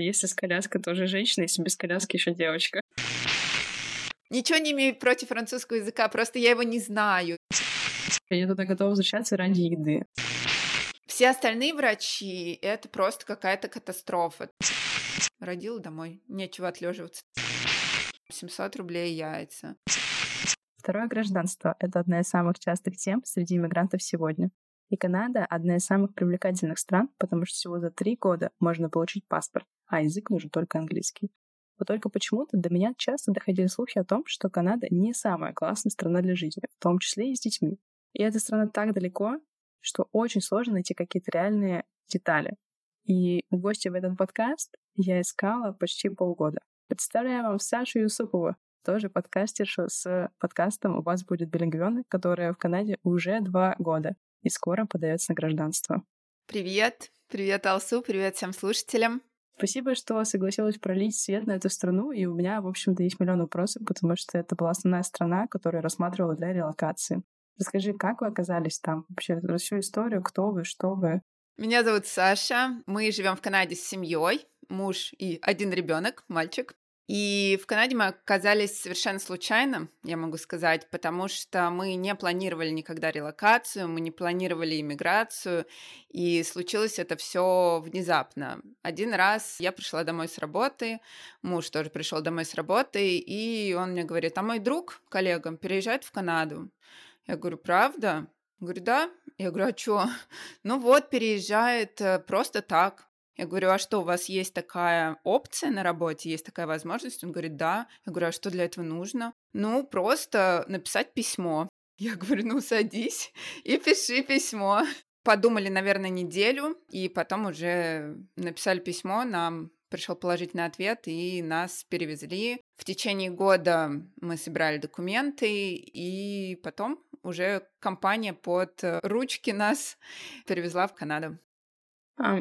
Если с коляской, то уже женщина, если без коляски еще девочка. Ничего не имею против французского языка, просто я его не знаю. Я туда готова возвращаться ради еды. Все остальные врачи — это просто какая-то катастрофа. Родила домой, нечего отлеживаться. 700 рублей яйца. Второе гражданство — это одна из самых частых тем среди иммигрантов сегодня. И Канада — одна из самых привлекательных стран, потому что всего за три года можно получить паспорт, а язык нужен только английский. Вот только почему-то до меня часто доходили слухи о том, что Канада не самая классная страна для жизни, в том числе и с детьми. И эта страна так далеко, что очень сложно найти какие-то реальные детали. И в гости в этот подкаст я искала почти полгода. Представляю вам Сашу Юсупову, тоже подкастершу с подкастом «У вас будет билингвёны», которая в Канаде уже два года и скоро подается на гражданство. Привет! Привет, Алсу! Привет всем слушателям! Спасибо, что согласилась пролить свет на эту страну, и у меня, в общем-то, есть миллион вопросов, потому что это была основная страна, которую я рассматривала для релокации. Расскажи, как вы оказались там? Вообще, всю историю, кто вы, что вы? Меня зовут Саша. Мы живем в Канаде с семьей, муж и один ребенок, мальчик. И в Канаде мы оказались совершенно случайно, я могу сказать, потому что мы не планировали никогда релокацию, мы не планировали иммиграцию, и случилось это все внезапно. Один раз я пришла домой с работы, муж тоже пришел домой с работы, и он мне говорит, а мой друг, коллега, переезжает в Канаду. Я говорю, правда? Говорю, да. Я говорю, а что? Ну вот, переезжает э, просто так. Я говорю, а что, у вас есть такая опция на работе, есть такая возможность? Он говорит, да. Я говорю, а что для этого нужно? Ну, просто написать письмо. Я говорю, ну, садись и пиши письмо. Подумали, наверное, неделю, и потом уже написали письмо, нам пришел положительный ответ, и нас перевезли. В течение года мы собирали документы, и потом уже компания под ручки нас перевезла в Канаду.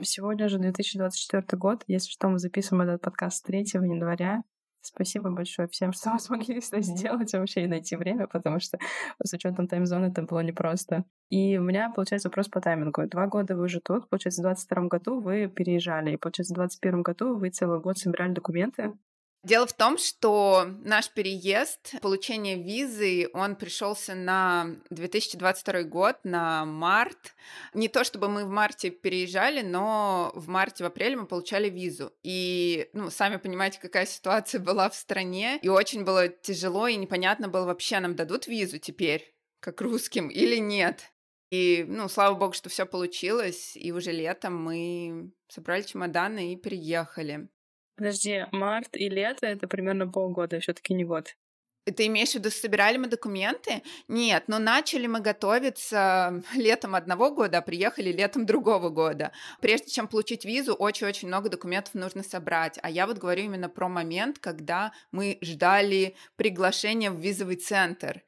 Сегодня же 2024 год. Если что, мы записываем этот подкаст 3 января. Спасибо большое всем, что вы смогли это сделать вообще и найти время, потому что с учетом таймзоны это было непросто. И у меня, получается, вопрос по таймингу. Два года вы уже тут, получается, в 22 году вы переезжали, и, получается, в 21 году вы целый год собирали документы, Дело в том, что наш переезд, получение визы, он пришелся на 2022 год, на март. Не то чтобы мы в марте переезжали, но в марте, в апреле мы получали визу. И, ну, сами понимаете, какая ситуация была в стране. И очень было тяжело, и непонятно было вообще, нам дадут визу теперь, как русским, или нет. И, ну, слава богу, что все получилось, и уже летом мы собрали чемоданы и переехали. Подожди, март и лето — это примерно полгода, все таки не год. Ты имеешь в виду, собирали мы документы? Нет, но начали мы готовиться летом одного года, а приехали летом другого года. Прежде чем получить визу, очень-очень много документов нужно собрать. А я вот говорю именно про момент, когда мы ждали приглашения в визовый центр.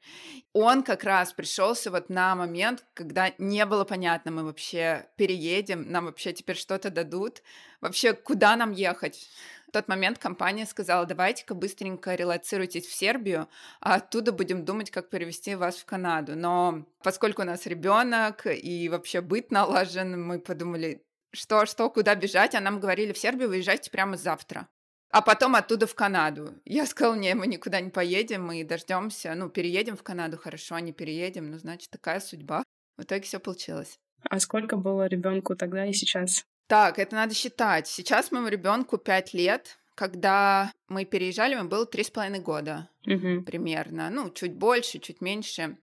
Он как раз пришелся вот на момент, когда не было понятно, мы вообще переедем, нам вообще теперь что-то дадут, вообще куда нам ехать в тот момент компания сказала, давайте-ка быстренько релацируйтесь в Сербию, а оттуда будем думать, как перевести вас в Канаду. Но поскольку у нас ребенок и вообще быт налажен, мы подумали, что, что, куда бежать, а нам говорили, в Сербию выезжайте прямо завтра. А потом оттуда в Канаду. Я сказала, не, мы никуда не поедем, мы дождемся, ну, переедем в Канаду, хорошо, не переедем, ну, значит, такая судьба. В итоге все получилось. А сколько было ребенку тогда и сейчас? Так, это надо считать. Сейчас моему ребенку 5 лет. Когда мы переезжали, ему было три с половиной года угу. примерно. Ну, чуть больше, чуть меньше.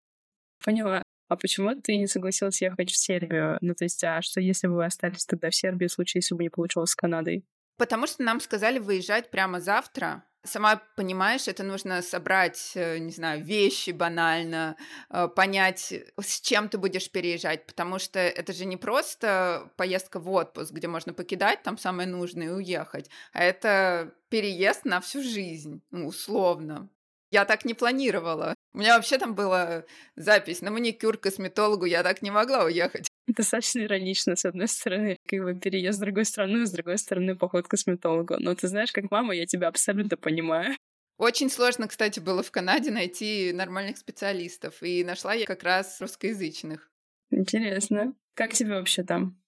Поняла. А почему ты не согласилась ехать в Сербию? Ну, то есть, а что если бы вы остались тогда в Сербии, в случае, если бы не получилось с Канадой? Потому что нам сказали выезжать прямо завтра, Сама понимаешь, это нужно собрать, э, не знаю, вещи банально, э, понять, с чем ты будешь переезжать, потому что это же не просто поездка в отпуск, где можно покидать там самое нужное и уехать, а это переезд на всю жизнь, ну, условно. Я так не планировала. У меня вообще там была запись на маникюр к косметологу, я так не могла уехать. Достаточно иронично, с одной стороны, как бы переезд в другую страну, с другой стороны, поход к косметологу. Но ты знаешь, как мама, я тебя абсолютно понимаю. Очень сложно, кстати, было в Канаде найти нормальных специалистов, и нашла я как раз русскоязычных. Интересно. Как тебе вообще там?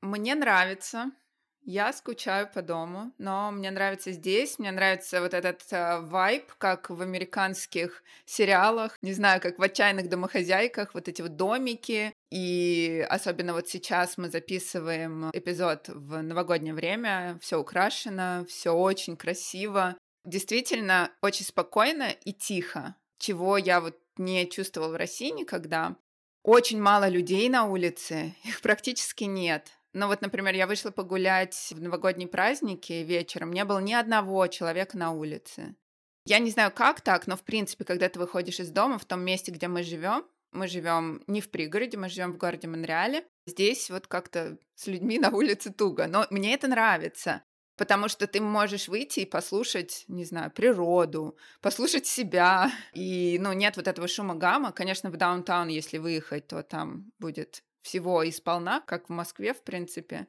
Мне нравится. Я скучаю по дому, но мне нравится здесь, мне нравится вот этот э, вайб, как в американских сериалах, не знаю, как в «Отчаянных домохозяйках», вот эти вот домики, и особенно вот сейчас мы записываем эпизод в новогоднее время, все украшено, все очень красиво, действительно очень спокойно и тихо, чего я вот не чувствовал в России никогда. Очень мало людей на улице, их практически нет. Ну вот, например, я вышла погулять в новогодние праздники вечером, не было ни одного человека на улице. Я не знаю, как так, но в принципе, когда ты выходишь из дома, в том месте, где мы живем, мы живем не в пригороде, мы живем в городе Монреале. Здесь вот как-то с людьми на улице туго. Но мне это нравится, потому что ты можешь выйти и послушать, не знаю, природу, послушать себя. И, ну, нет вот этого шума гамма. Конечно, в даунтаун, если выехать, то там будет всего исполна, как в Москве, в принципе.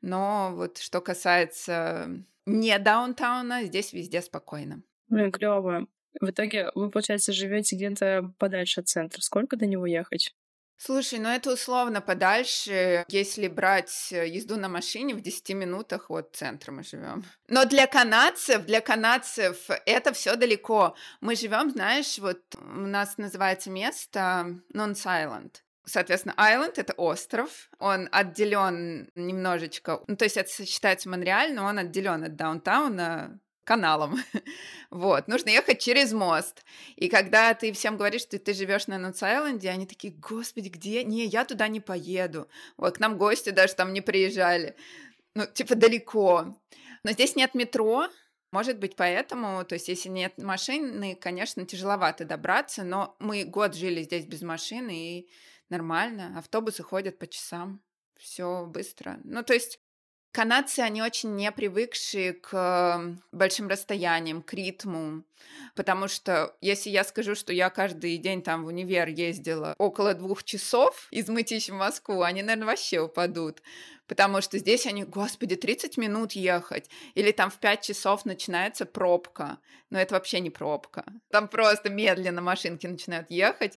Но вот что касается не даунтауна, здесь везде спокойно. Блин, клево. В итоге вы, получается, живете где-то подальше от центра. Сколько до него ехать? Слушай, ну это условно подальше, если брать езду на машине в 10 минутах от центра мы живем. Но для канадцев, для канадцев это все далеко. Мы живем, знаешь, вот у нас называется место Non-Silent. Соответственно, Island — это остров, он отделен немножечко, ну, то есть это считается Монреаль, но он отделен от даунтауна каналом. вот, нужно ехать через мост. И когда ты всем говоришь, что ты живешь на Нутс-Айленде, они такие, господи, где? Не, я туда не поеду. Вот, к нам гости даже там не приезжали. Ну, типа далеко. Но здесь нет метро, может быть, поэтому, то есть, если нет машины, конечно, тяжеловато добраться, но мы год жили здесь без машины, и нормально. Автобусы ходят по часам. Все быстро. Ну, то есть Канадцы, они очень не привыкшие к большим расстояниям, к ритму, потому что если я скажу, что я каждый день там в универ ездила около двух часов из Мытищ в Москву, они, наверное, вообще упадут, потому что здесь они, господи, 30 минут ехать, или там в 5 часов начинается пробка, но это вообще не пробка, там просто медленно машинки начинают ехать,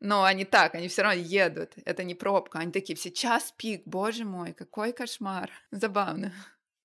но они так, они все равно едут. Это не пробка. Они такие все час пик. Боже мой, какой кошмар. Забавно.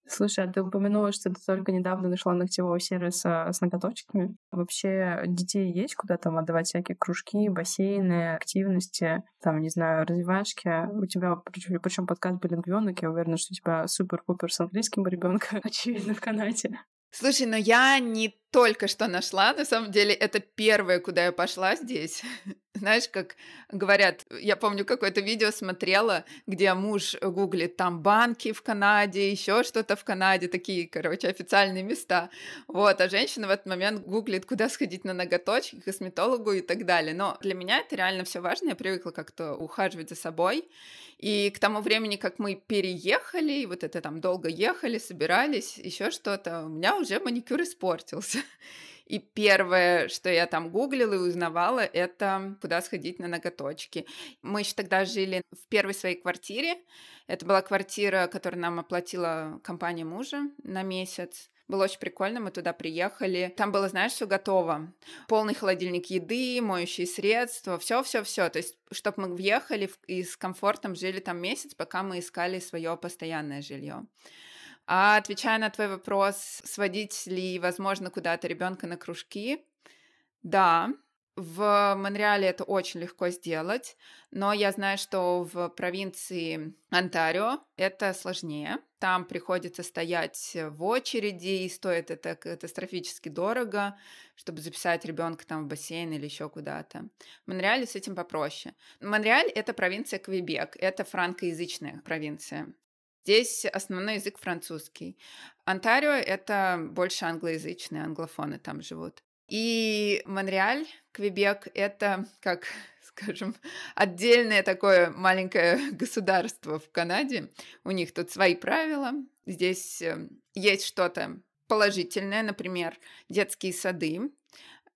Слушай, а ты упомянула, что ты только недавно нашла ногтевого сервиса с ноготочками. Вообще детей есть куда там отдавать всякие кружки, бассейны, активности, там, не знаю, развивашки? У тебя, причем подкаст билингвенок, я уверена, что у тебя супер-пупер с английским ребенка, очевидно, в Канаде. Слушай, но я не только что нашла, на самом деле это первое, куда я пошла здесь. Знаешь, как говорят, я помню какое-то видео смотрела, где муж гуглит там банки в Канаде, еще что-то в Канаде, такие, короче, официальные места. Вот, а женщина в этот момент гуглит, куда сходить на ноготочки, к косметологу и так далее. Но для меня это реально все важно, я привыкла как-то ухаживать за собой. И к тому времени, как мы переехали, вот это там долго ехали, собирались, еще что-то, у меня уже маникюр испортился. И первое, что я там гуглила и узнавала, это куда сходить на ноготочки. Мы еще тогда жили в первой своей квартире. Это была квартира, которую нам оплатила компания мужа на месяц. Было очень прикольно, мы туда приехали. Там было, знаешь, все готово. Полный холодильник еды, моющие средства, все-все-все. То есть, чтобы мы въехали и с комфортом жили там месяц, пока мы искали свое постоянное жилье. А отвечая на твой вопрос, сводить ли, возможно, куда-то ребенка на кружки, да, в Монреале это очень легко сделать, но я знаю, что в провинции Онтарио это сложнее. Там приходится стоять в очереди, и стоит это катастрофически дорого, чтобы записать ребенка там в бассейн или еще куда-то. В Монреале с этим попроще. Монреаль — это провинция Квебек, это франкоязычная провинция. Здесь основной язык французский. Онтарио — это больше англоязычные, англофоны там живут. И Монреаль, Квебек — это, как скажем, отдельное такое маленькое государство в Канаде. У них тут свои правила. Здесь э, есть что-то положительное, например, детские сады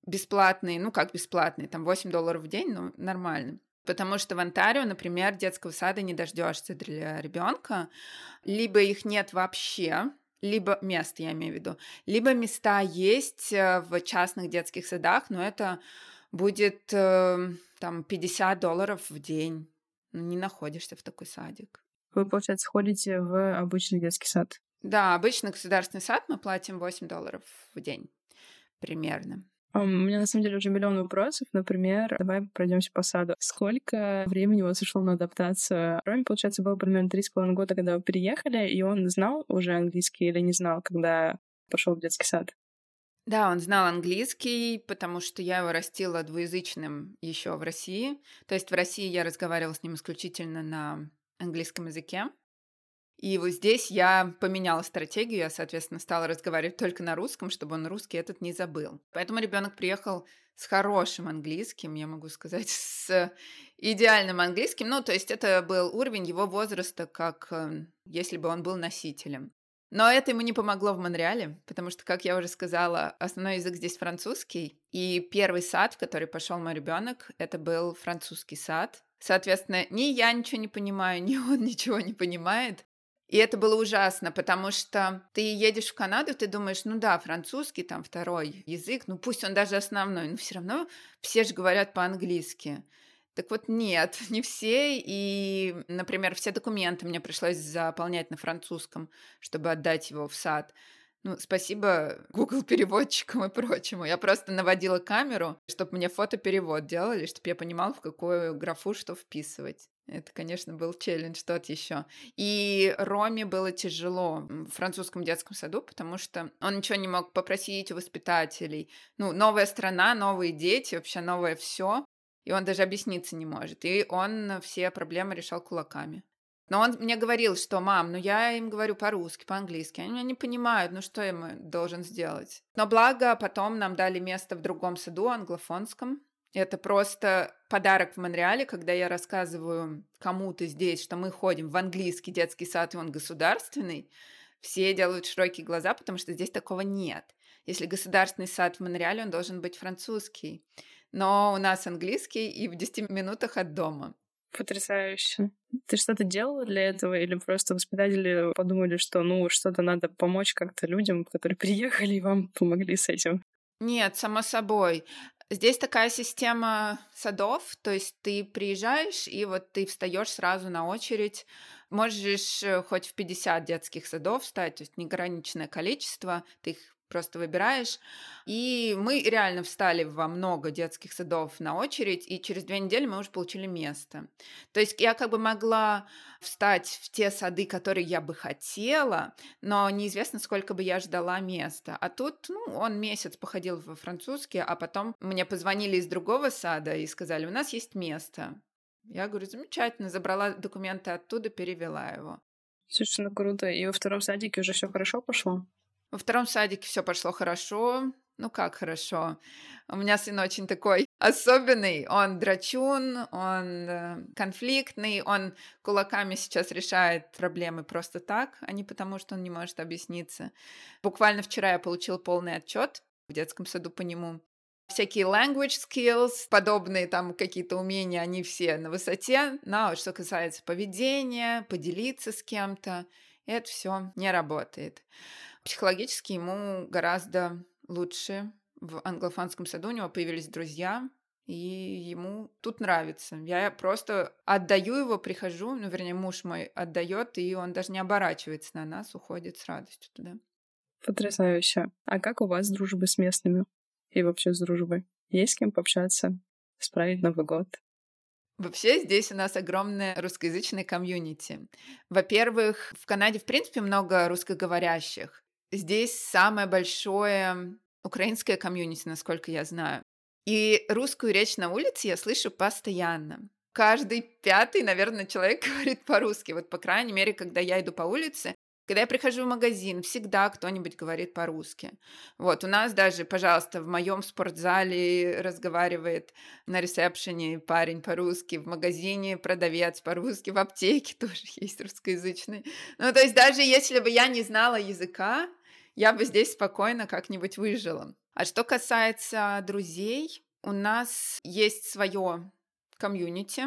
бесплатные, ну как бесплатные, там 8 долларов в день, ну нормально. Потому что в Онтарио, например, детского сада не дождешься для ребенка, либо их нет вообще, либо мест, я имею в виду, либо места есть э, в частных детских садах, но это будет э, там 50 долларов в день. Ну, не находишься в такой садик. Вы, получается, ходите в обычный детский сад? Да, обычный государственный сад мы платим 8 долларов в день примерно. У меня на самом деле уже миллион вопросов. Например, давай пройдемся по саду. Сколько времени у вас ушло на адаптацию? Роме, получается, было примерно три с половиной года, когда вы переехали, и он знал уже английский или не знал, когда пошел в детский сад? Да, он знал английский, потому что я его растила двуязычным еще в России. То есть в России я разговаривала с ним исключительно на английском языке. И вот здесь я поменяла стратегию, я, соответственно, стала разговаривать только на русском, чтобы он русский этот не забыл. Поэтому ребенок приехал с хорошим английским, я могу сказать, с идеальным английским. Ну, то есть это был уровень его возраста, как э, если бы он был носителем. Но это ему не помогло в Монреале, потому что, как я уже сказала, основной язык здесь французский. И первый сад, в который пошел мой ребенок, это был французский сад. Соответственно, ни я ничего не понимаю, ни он ничего не понимает. И это было ужасно, потому что ты едешь в Канаду, ты думаешь, ну да, французский там второй язык, ну пусть он даже основной, но все равно все же говорят по-английски. Так вот, нет, не все. И, например, все документы мне пришлось заполнять на французском, чтобы отдать его в сад. Ну, спасибо Google переводчикам и прочему. Я просто наводила камеру, чтобы мне фотоперевод делали, чтобы я понимала, в какую графу что вписывать. Это, конечно, был челлендж тот еще. И Роме было тяжело в французском детском саду, потому что он ничего не мог попросить у воспитателей. Ну, новая страна, новые дети, вообще новое все. И он даже объясниться не может. И он все проблемы решал кулаками. Но он мне говорил, что, мам, ну я им говорю по-русски, по-английски, они меня не понимают, ну что я должен сделать? Но благо потом нам дали место в другом саду, англофонском, это просто подарок в Монреале, когда я рассказываю кому-то здесь, что мы ходим в английский детский сад, и он государственный, все делают широкие глаза, потому что здесь такого нет. Если государственный сад в Монреале, он должен быть французский. Но у нас английский и в 10 минутах от дома. Потрясающе. Ты что-то делала для этого или просто воспитатели подумали, что ну что-то надо помочь как-то людям, которые приехали и вам помогли с этим? Нет, само собой. Здесь такая система садов, то есть ты приезжаешь, и вот ты встаешь сразу на очередь. Можешь э, хоть в 50 детских садов встать, то есть неограниченное количество, ты их просто выбираешь. И мы реально встали во много детских садов на очередь, и через две недели мы уже получили место. То есть я как бы могла встать в те сады, которые я бы хотела, но неизвестно, сколько бы я ждала места. А тут, ну, он месяц походил во французский, а потом мне позвонили из другого сада и сказали, у нас есть место. Я говорю, замечательно, забрала документы оттуда, перевела его. Слушай, ну круто. И во втором садике уже все хорошо пошло? Во втором садике все пошло хорошо. Ну как хорошо? У меня сын очень такой особенный. Он драчун, он э, конфликтный, он кулаками сейчас решает проблемы просто так, а не потому, что он не может объясниться. Буквально вчера я получил полный отчет в детском саду по нему. Всякие language skills, подобные там какие-то умения, они все на высоте. Но что касается поведения, поделиться с кем-то, это все не работает. Психологически ему гораздо лучше. В англофонском саду у него появились друзья, и ему тут нравится. Я просто отдаю его, прихожу, ну, вернее, муж мой отдает, и он даже не оборачивается на нас, уходит с радостью туда. Потрясающе. А как у вас с дружбой с местными? И вообще с дружбой? Есть с кем пообщаться? Справить Новый год? Вообще здесь у нас огромное русскоязычное комьюнити. Во-первых, в Канаде, в принципе, много русскоговорящих. Здесь самое большое украинское комьюнити, насколько я знаю. И русскую речь на улице я слышу постоянно. Каждый пятый, наверное, человек говорит по-русски. Вот, по крайней мере, когда я иду по улице, когда я прихожу в магазин, всегда кто-нибудь говорит по-русски. Вот, у нас даже, пожалуйста, в моем спортзале разговаривает на ресепшене парень по-русски, в магазине продавец по-русски, в аптеке тоже есть русскоязычный. Ну, то есть даже если бы я не знала языка, я бы здесь спокойно как-нибудь выжила. А что касается друзей, у нас есть свое комьюнити,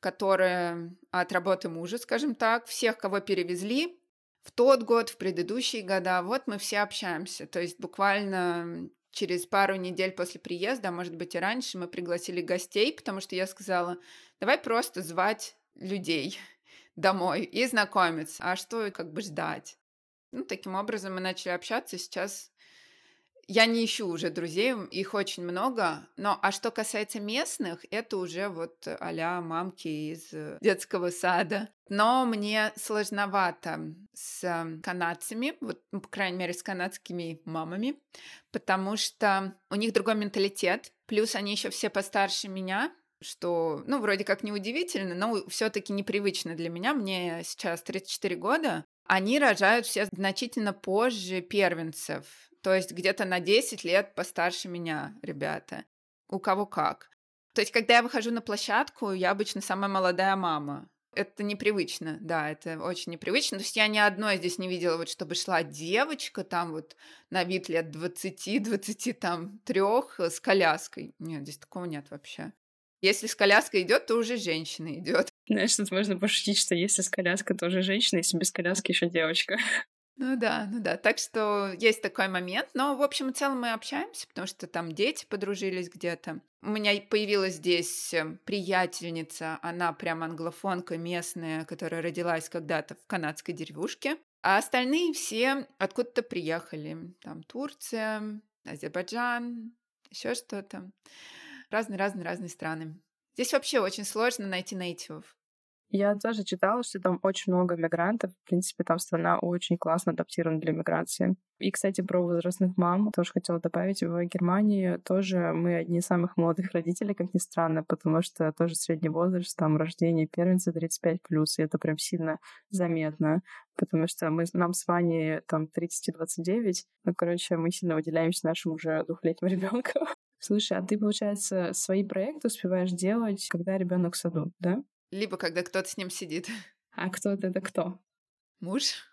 которое от работы мужа, скажем так, всех, кого перевезли, в тот год, в предыдущие года, вот мы все общаемся. То есть буквально через пару недель после приезда, а может быть и раньше, мы пригласили гостей, потому что я сказала, давай просто звать людей домой и знакомиться. А что как бы ждать? Ну, таким образом мы начали общаться. Сейчас я не ищу уже друзей, их очень много. Но а что касается местных, это уже вот а мамки из э, детского сада. Но мне сложновато с канадцами, вот, ну, по крайней мере, с канадскими мамами, потому что у них другой менталитет. Плюс они еще все постарше меня, что, ну, вроде как неудивительно, но все-таки непривычно для меня. Мне сейчас 34 года. Они рожают все значительно позже первенцев то есть где-то на 10 лет постарше меня ребята. У кого как. То есть, когда я выхожу на площадку, я обычно самая молодая мама. Это непривычно, да, это очень непривычно. То есть я ни одной здесь не видела, вот чтобы шла девочка там вот на вид лет 20, 20 там трех с коляской. Нет, здесь такого нет вообще. Если с коляской идет, то уже женщина идет. Знаешь, тут можно пошутить, что если с коляской, то уже женщина, если без коляски еще девочка. Ну да, ну да. Так что есть такой момент. Но, в общем и целом, мы общаемся, потому что там дети подружились где-то. У меня появилась здесь э, приятельница, она прям англофонка местная, которая родилась когда-то в канадской деревушке. А остальные все откуда-то приехали. Там Турция, Азербайджан, еще что-то. Разные-разные-разные страны. Здесь вообще очень сложно найти нейтивов. Я тоже читала, что там очень много мигрантов. В принципе, там страна очень классно адаптирована для миграции. И, кстати, про возрастных мам тоже хотела добавить. В Германии тоже мы одни из самых молодых родителей, как ни странно, потому что тоже средний возраст, там, рождение первенца 35+, и это прям сильно заметно, потому что мы, нам с Ваней там 30 и 29, ну, короче, мы сильно выделяемся нашим уже двухлетним ребенком. Слушай, а ты, получается, свои проекты успеваешь делать, когда ребенок в саду, да? Либо когда кто-то с ним сидит. А кто-то это кто? Муж.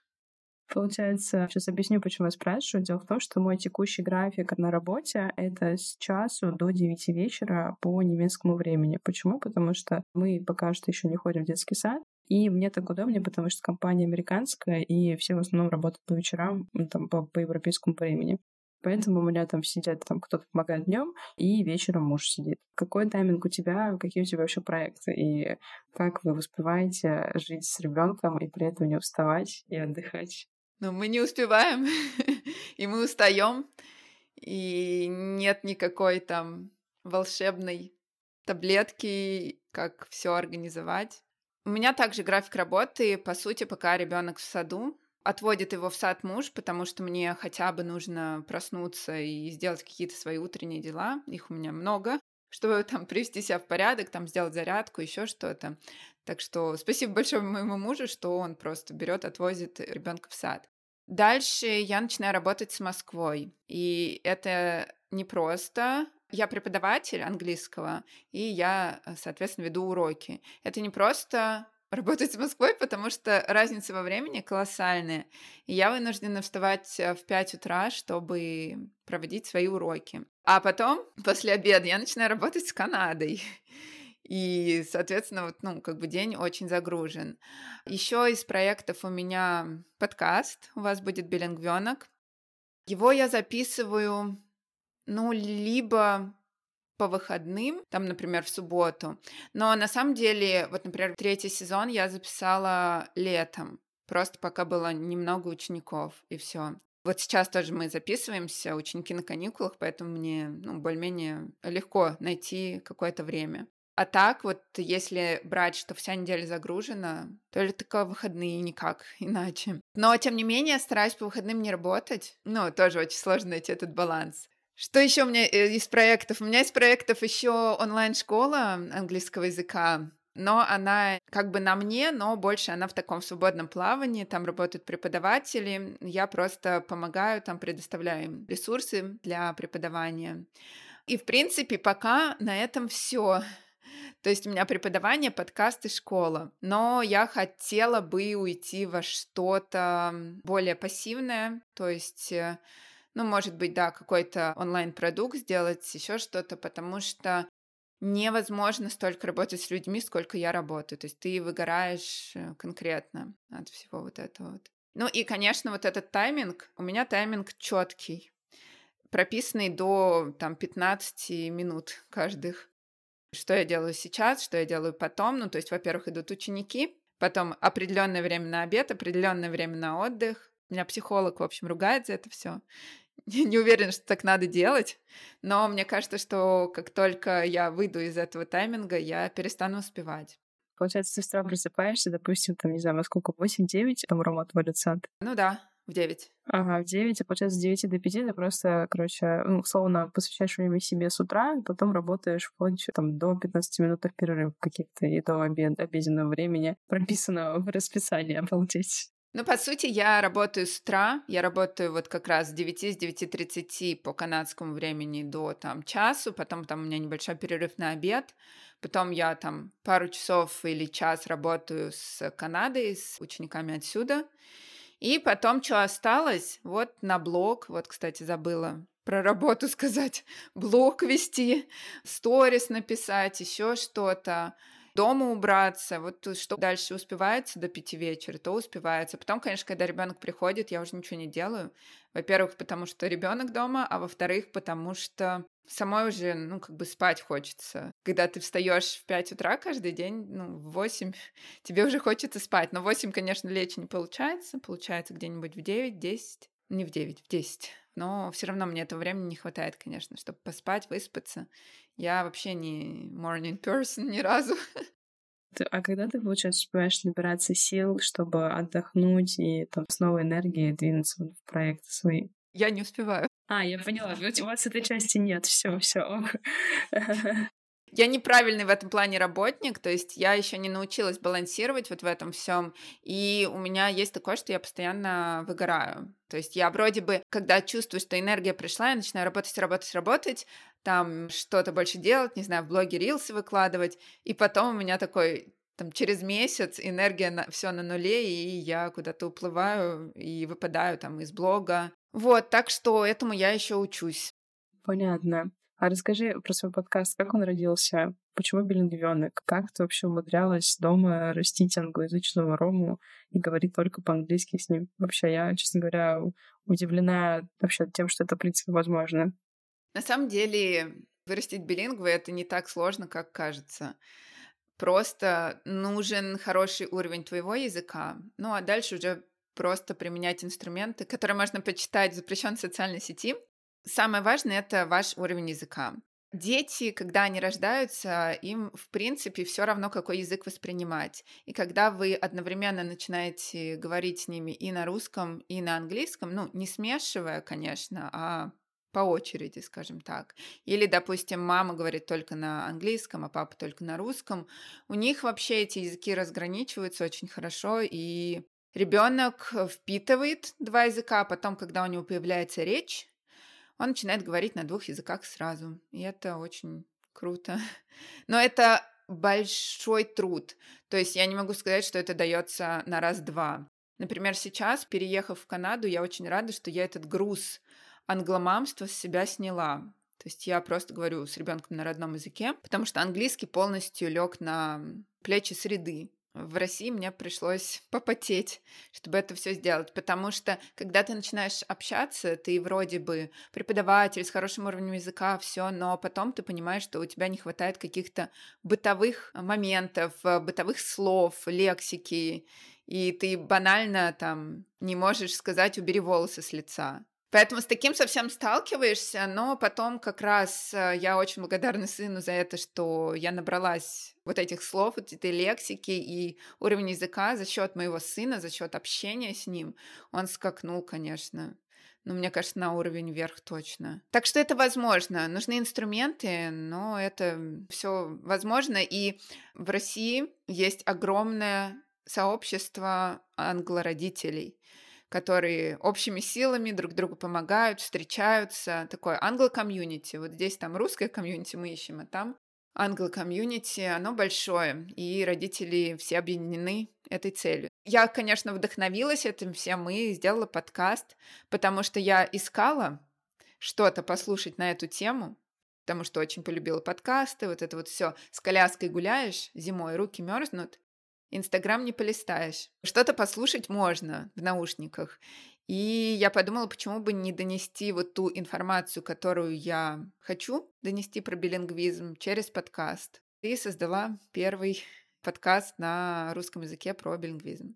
Получается, сейчас объясню, почему я спрашиваю. Дело в том, что мой текущий график на работе — это с часу до 9 вечера по немецкому времени. Почему? Потому что мы пока что еще не ходим в детский сад, и мне так удобнее, потому что компания американская, и все в основном работают по вечерам, там, по, по европейскому времени. Поэтому у меня там сидят, там кто-то помогает днем, и вечером муж сидит. Какой тайминг у тебя, какие у тебя вообще проекты, и как вы успеваете жить с ребенком и при этом не уставать и отдыхать? Ну, мы не успеваем, и мы устаем, и нет никакой там волшебной таблетки, как все организовать. У меня также график работы, по сути, пока ребенок в саду, отводит его в сад муж, потому что мне хотя бы нужно проснуться и сделать какие-то свои утренние дела. Их у меня много, чтобы там привести себя в порядок, там сделать зарядку, еще что-то. Так что спасибо большое моему мужу, что он просто берет, отвозит ребенка в сад. Дальше я начинаю работать с Москвой. И это непросто. Я преподаватель английского, и я, соответственно, веду уроки. Это не просто работать с Москвой, потому что разница во времени колоссальная. И я вынуждена вставать э, в 5 утра, чтобы проводить свои уроки. А потом, после обеда, я начинаю работать с Канадой. И, соответственно, вот, ну, как бы день очень загружен. Еще из проектов у меня подкаст. У вас будет Белингвенок. Его я записываю, ну, либо по выходным, там, например, в субботу. Но на самом деле, вот, например, третий сезон я записала летом, просто пока было немного учеников, и все. Вот сейчас тоже мы записываемся, ученики на каникулах, поэтому мне ну, более-менее легко найти какое-то время. А так вот, если брать, что вся неделя загружена, то ли только выходные никак иначе. Но, тем не менее, стараюсь по выходным не работать. Ну, тоже очень сложно найти этот баланс. Что еще у меня э, из проектов? У меня из проектов еще онлайн-школа английского языка, но она как бы на мне, но больше она в таком свободном плавании, там работают преподаватели, я просто помогаю, там предоставляю им ресурсы для преподавания. И, в принципе, пока на этом все. То есть у меня преподавание, подкаст и школа. Но я хотела бы уйти во что-то более пассивное, то есть э, ну, может быть, да, какой-то онлайн-продукт сделать, еще что-то, потому что невозможно столько работать с людьми, сколько я работаю. То есть ты выгораешь э, конкретно от всего вот этого вот. Ну и, конечно, вот этот тайминг, у меня тайминг четкий, прописанный до там 15 минут каждых. Что я делаю сейчас, что я делаю потом. Ну, то есть, во-первых, идут ученики, потом определенное время на обед, определенное время на отдых. У меня психолог, в общем, ругает за это все. Не уверен, что так надо делать, но мне кажется, что как только я выйду из этого тайминга, я перестану успевать. Получается, ты с утра просыпаешься, допустим, там, не знаю, во сколько, 8-9, там Рома отводит сад. Ну да, в 9. Ага, в 9, а получается с 9 до 5 ты просто, короче, ну, условно, посвящаешь время себе с утра, потом работаешь вплоть там до 15 минутных перерывов каких-то и до обед, обеденного времени, прописанного в расписании, обалдеть. Ну, по сути, я работаю с утра, я работаю вот как раз с 9, с 9.30 по канадскому времени до там часу, потом там у меня небольшой перерыв на обед, потом я там пару часов или час работаю с Канадой, с учениками отсюда, и потом, что осталось, вот на блог, вот, кстати, забыла про работу сказать, блог вести, сторис написать, еще что-то дома убраться, вот что дальше успевается до пяти вечера, то успевается. Потом, конечно, когда ребенок приходит, я уже ничего не делаю. Во-первых, потому что ребенок дома, а во-вторых, потому что самой уже, ну, как бы спать хочется. Когда ты встаешь в 5 утра каждый день, ну, в 8, тебе уже хочется спать. Но в 8, конечно, лечь не получается. Получается где-нибудь в 9, 10. Не в 9, в 10. Но все равно мне этого времени не хватает, конечно, чтобы поспать, выспаться. Я вообще не morning person ни разу. А когда ты, получается, успеваешь набираться сил, чтобы отдохнуть и там с новой энергией двинуться в проекты свои? Я не успеваю. А, я поняла. У вас этой части нет. Все, все. Я неправильный в этом плане работник, то есть я еще не научилась балансировать вот в этом всем, и у меня есть такое, что я постоянно выгораю. То есть я вроде бы, когда чувствую, что энергия пришла, я начинаю работать, работать, работать, там что-то больше делать, не знаю, в блоге рилсы выкладывать, и потом у меня такой там через месяц энергия на, все на нуле, и я куда-то уплываю и выпадаю там из блога. Вот, так что этому я еще учусь. Понятно. А расскажи про свой подкаст, как он родился, почему билингвенок, как ты вообще умудрялась дома растить англоязычного Рому и говорить только по-английски с ним? Вообще, я, честно говоря, удивлена вообще тем, что это, в принципе, возможно. На самом деле, вырастить билингвы — это не так сложно, как кажется. Просто нужен хороший уровень твоего языка, ну а дальше уже просто применять инструменты, которые можно почитать в запрещенной социальной сети. Самое важное — это ваш уровень языка. Дети, когда они рождаются, им, в принципе, все равно, какой язык воспринимать. И когда вы одновременно начинаете говорить с ними и на русском, и на английском, ну, не смешивая, конечно, а по очереди, скажем так. Или, допустим, мама говорит только на английском, а папа только на русском. У них вообще эти языки разграничиваются очень хорошо, и ребенок впитывает два языка, а потом, когда у него появляется речь, он начинает говорить на двух языках сразу. И это очень круто. Но это большой труд. То есть я не могу сказать, что это дается на раз-два. Например, сейчас, переехав в Канаду, я очень рада, что я этот груз англомамство с себя сняла. То есть я просто говорю с ребенком на родном языке, потому что английский полностью лег на плечи среды. В России мне пришлось попотеть, чтобы это все сделать, потому что когда ты начинаешь общаться, ты вроде бы преподаватель с хорошим уровнем языка, все, но потом ты понимаешь, что у тебя не хватает каких-то бытовых моментов, бытовых слов, лексики, и ты банально там не можешь сказать «убери волосы с лица». Поэтому с таким совсем сталкиваешься, но потом как раз э, я очень благодарна сыну за это, что я набралась вот этих слов, вот этой лексики и уровень языка за счет моего сына, за счет общения с ним. Он скакнул, конечно. Но мне кажется, на уровень вверх точно. Так что это возможно. Нужны инструменты, но это все возможно. И в России есть огромное сообщество англородителей которые общими силами друг другу помогают, встречаются. Такое англо-комьюнити. Вот здесь там русское комьюнити мы ищем, а там англо-комьюнити, оно большое, и родители все объединены этой целью. Я, конечно, вдохновилась этим всем и сделала подкаст, потому что я искала что-то послушать на эту тему, потому что очень полюбила подкасты, вот это вот все с коляской гуляешь зимой, руки мерзнут, Инстаграм не полистаешь. Что-то послушать можно в наушниках. И я подумала, почему бы не донести вот ту информацию, которую я хочу донести про билингвизм через подкаст. И создала первый подкаст на русском языке про билингвизм.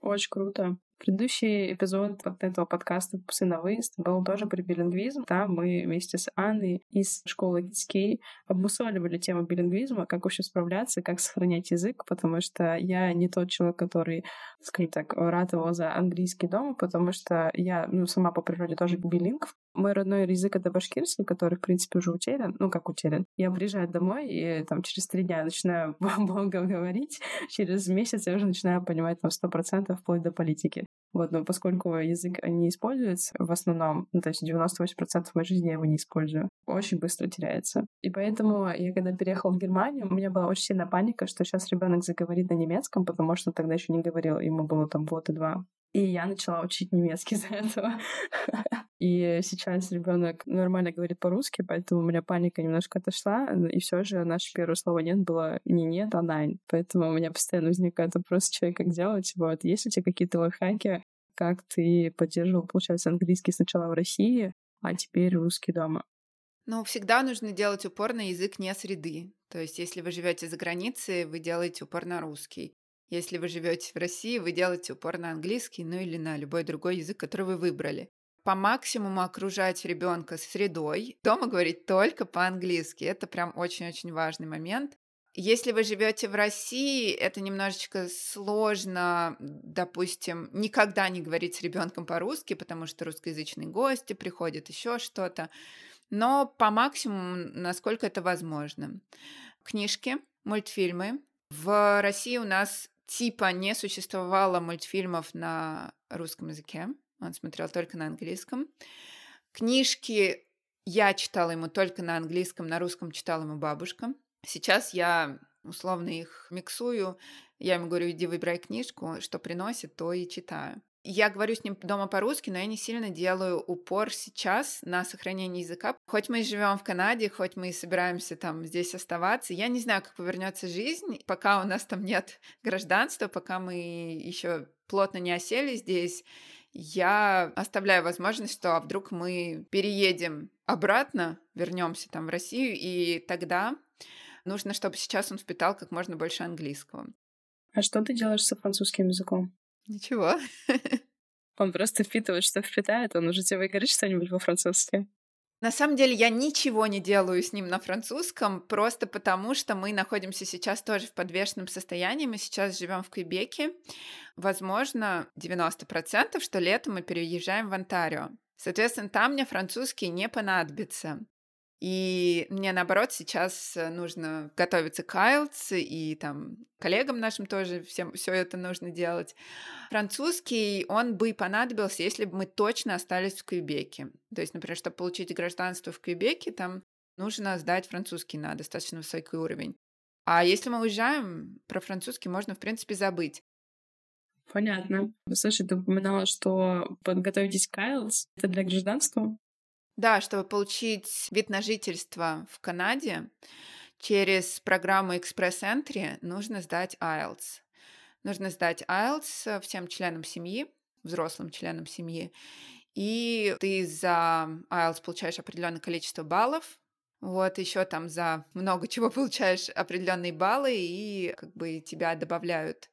Очень круто. Предыдущий эпизод вот этого подкаста «Псы на выезд» был тоже про билингвизм. Там мы вместе с Анной из школы KidsKey обмусоливали тему билингвизма, как вообще справляться, как сохранять язык, потому что я не тот человек, который, скажем так, его за английский дома, потому что я ну, сама по природе тоже билингв. Мой родной язык — это башкирский, который, в принципе, уже утерян. Ну, как утерян. Я приезжаю домой, и там через три дня начинаю богом говорить. Через месяц я уже начинаю понимать там сто процентов вплоть до политики. Вот, но поскольку язык не используется в основном, ну, то есть 98% моей жизни я его не использую, очень быстро теряется. И поэтому я, когда переехала в Германию, у меня была очень сильная паника, что сейчас ребенок заговорит на немецком, потому что тогда еще не говорил, ему было там год и два. И я начала учить немецкий из-за этого. И сейчас ребенок нормально говорит по-русски, поэтому у меня паника немножко отошла. И все же наше первое слово нет было не нет, а найн. Поэтому у меня постоянно возникает вопрос, и как делать. Вот. Есть у тебя какие-то лайфхаки, как ты поддерживал, получается, английский сначала в России, а теперь русский дома? Ну, всегда нужно делать упор на язык не среды. То есть, если вы живете за границей, вы делаете упор на русский. Если вы живете в России, вы делаете упор на английский, ну или на любой другой язык, который вы выбрали. По максимуму окружать ребенка средой, дома говорить только по-английски. Это прям очень-очень важный момент. Если вы живете в России, это немножечко сложно, допустим, никогда не говорить с ребенком по-русски, потому что русскоязычные гости приходят, еще что-то. Но по максимуму, насколько это возможно. Книжки, мультфильмы. В России у нас типа не существовало мультфильмов на русском языке. Он смотрел только на английском. Книжки я читала ему только на английском, на русском читала ему бабушка. Сейчас я условно их миксую. Я ему говорю, иди выбирай книжку, что приносит, то и читаю. Я говорю с ним дома по-русски, но я не сильно делаю упор сейчас на сохранение языка. Хоть мы живем в Канаде, хоть мы и собираемся там здесь оставаться, я не знаю, как повернется жизнь, пока у нас там нет гражданства, пока мы еще плотно не осели здесь, я оставляю возможность, что а вдруг мы переедем обратно, вернемся там в Россию, и тогда нужно, чтобы сейчас он впитал как можно больше английского. А что ты делаешь со французским языком? Ничего. Он просто впитывает, что впитает, он уже тебе говорит что-нибудь по-французски. На самом деле я ничего не делаю с ним на французском, просто потому что мы находимся сейчас тоже в подвешенном состоянии. Мы сейчас живем в Квебеке. Возможно, 90%, что летом мы переезжаем в Онтарио. Соответственно, там мне французский не понадобится. И мне, наоборот, сейчас э, нужно готовиться к IELTS, и там коллегам нашим тоже всем все это нужно делать. Французский, он бы понадобился, если бы мы точно остались в Квебеке. То есть, например, чтобы получить гражданство в Квебеке, там нужно сдать французский на достаточно высокий уровень. А если мы уезжаем, про французский можно, в принципе, забыть. Понятно. Слушай, ты упоминала, что подготовитесь к IELTS. Это для гражданства? Да, чтобы получить вид на жительство в Канаде через программу Express Entry нужно сдать IELTS. Нужно сдать IELTS всем членам семьи, взрослым членам семьи, и ты за IELTS получаешь определенное количество баллов, вот еще там за много чего получаешь определенные баллы, и как бы тебя добавляют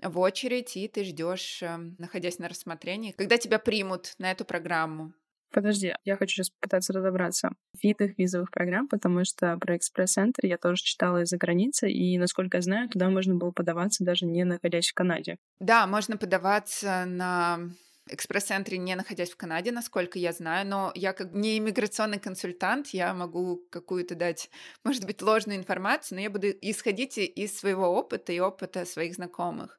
в очередь, и ты ждешь, эм, находясь на рассмотрении, когда тебя примут на эту программу. Подожди, я хочу сейчас попытаться разобраться в видах визовых программ, потому что про экспресс-центр я тоже читала из-за границы, и, насколько я знаю, туда можно было подаваться даже не находясь в Канаде. Да, можно подаваться на экспресс-центре, не находясь в Канаде, насколько я знаю, но я как не иммиграционный консультант, я могу какую-то дать, может быть, ложную информацию, но я буду исходить из своего опыта и опыта своих знакомых.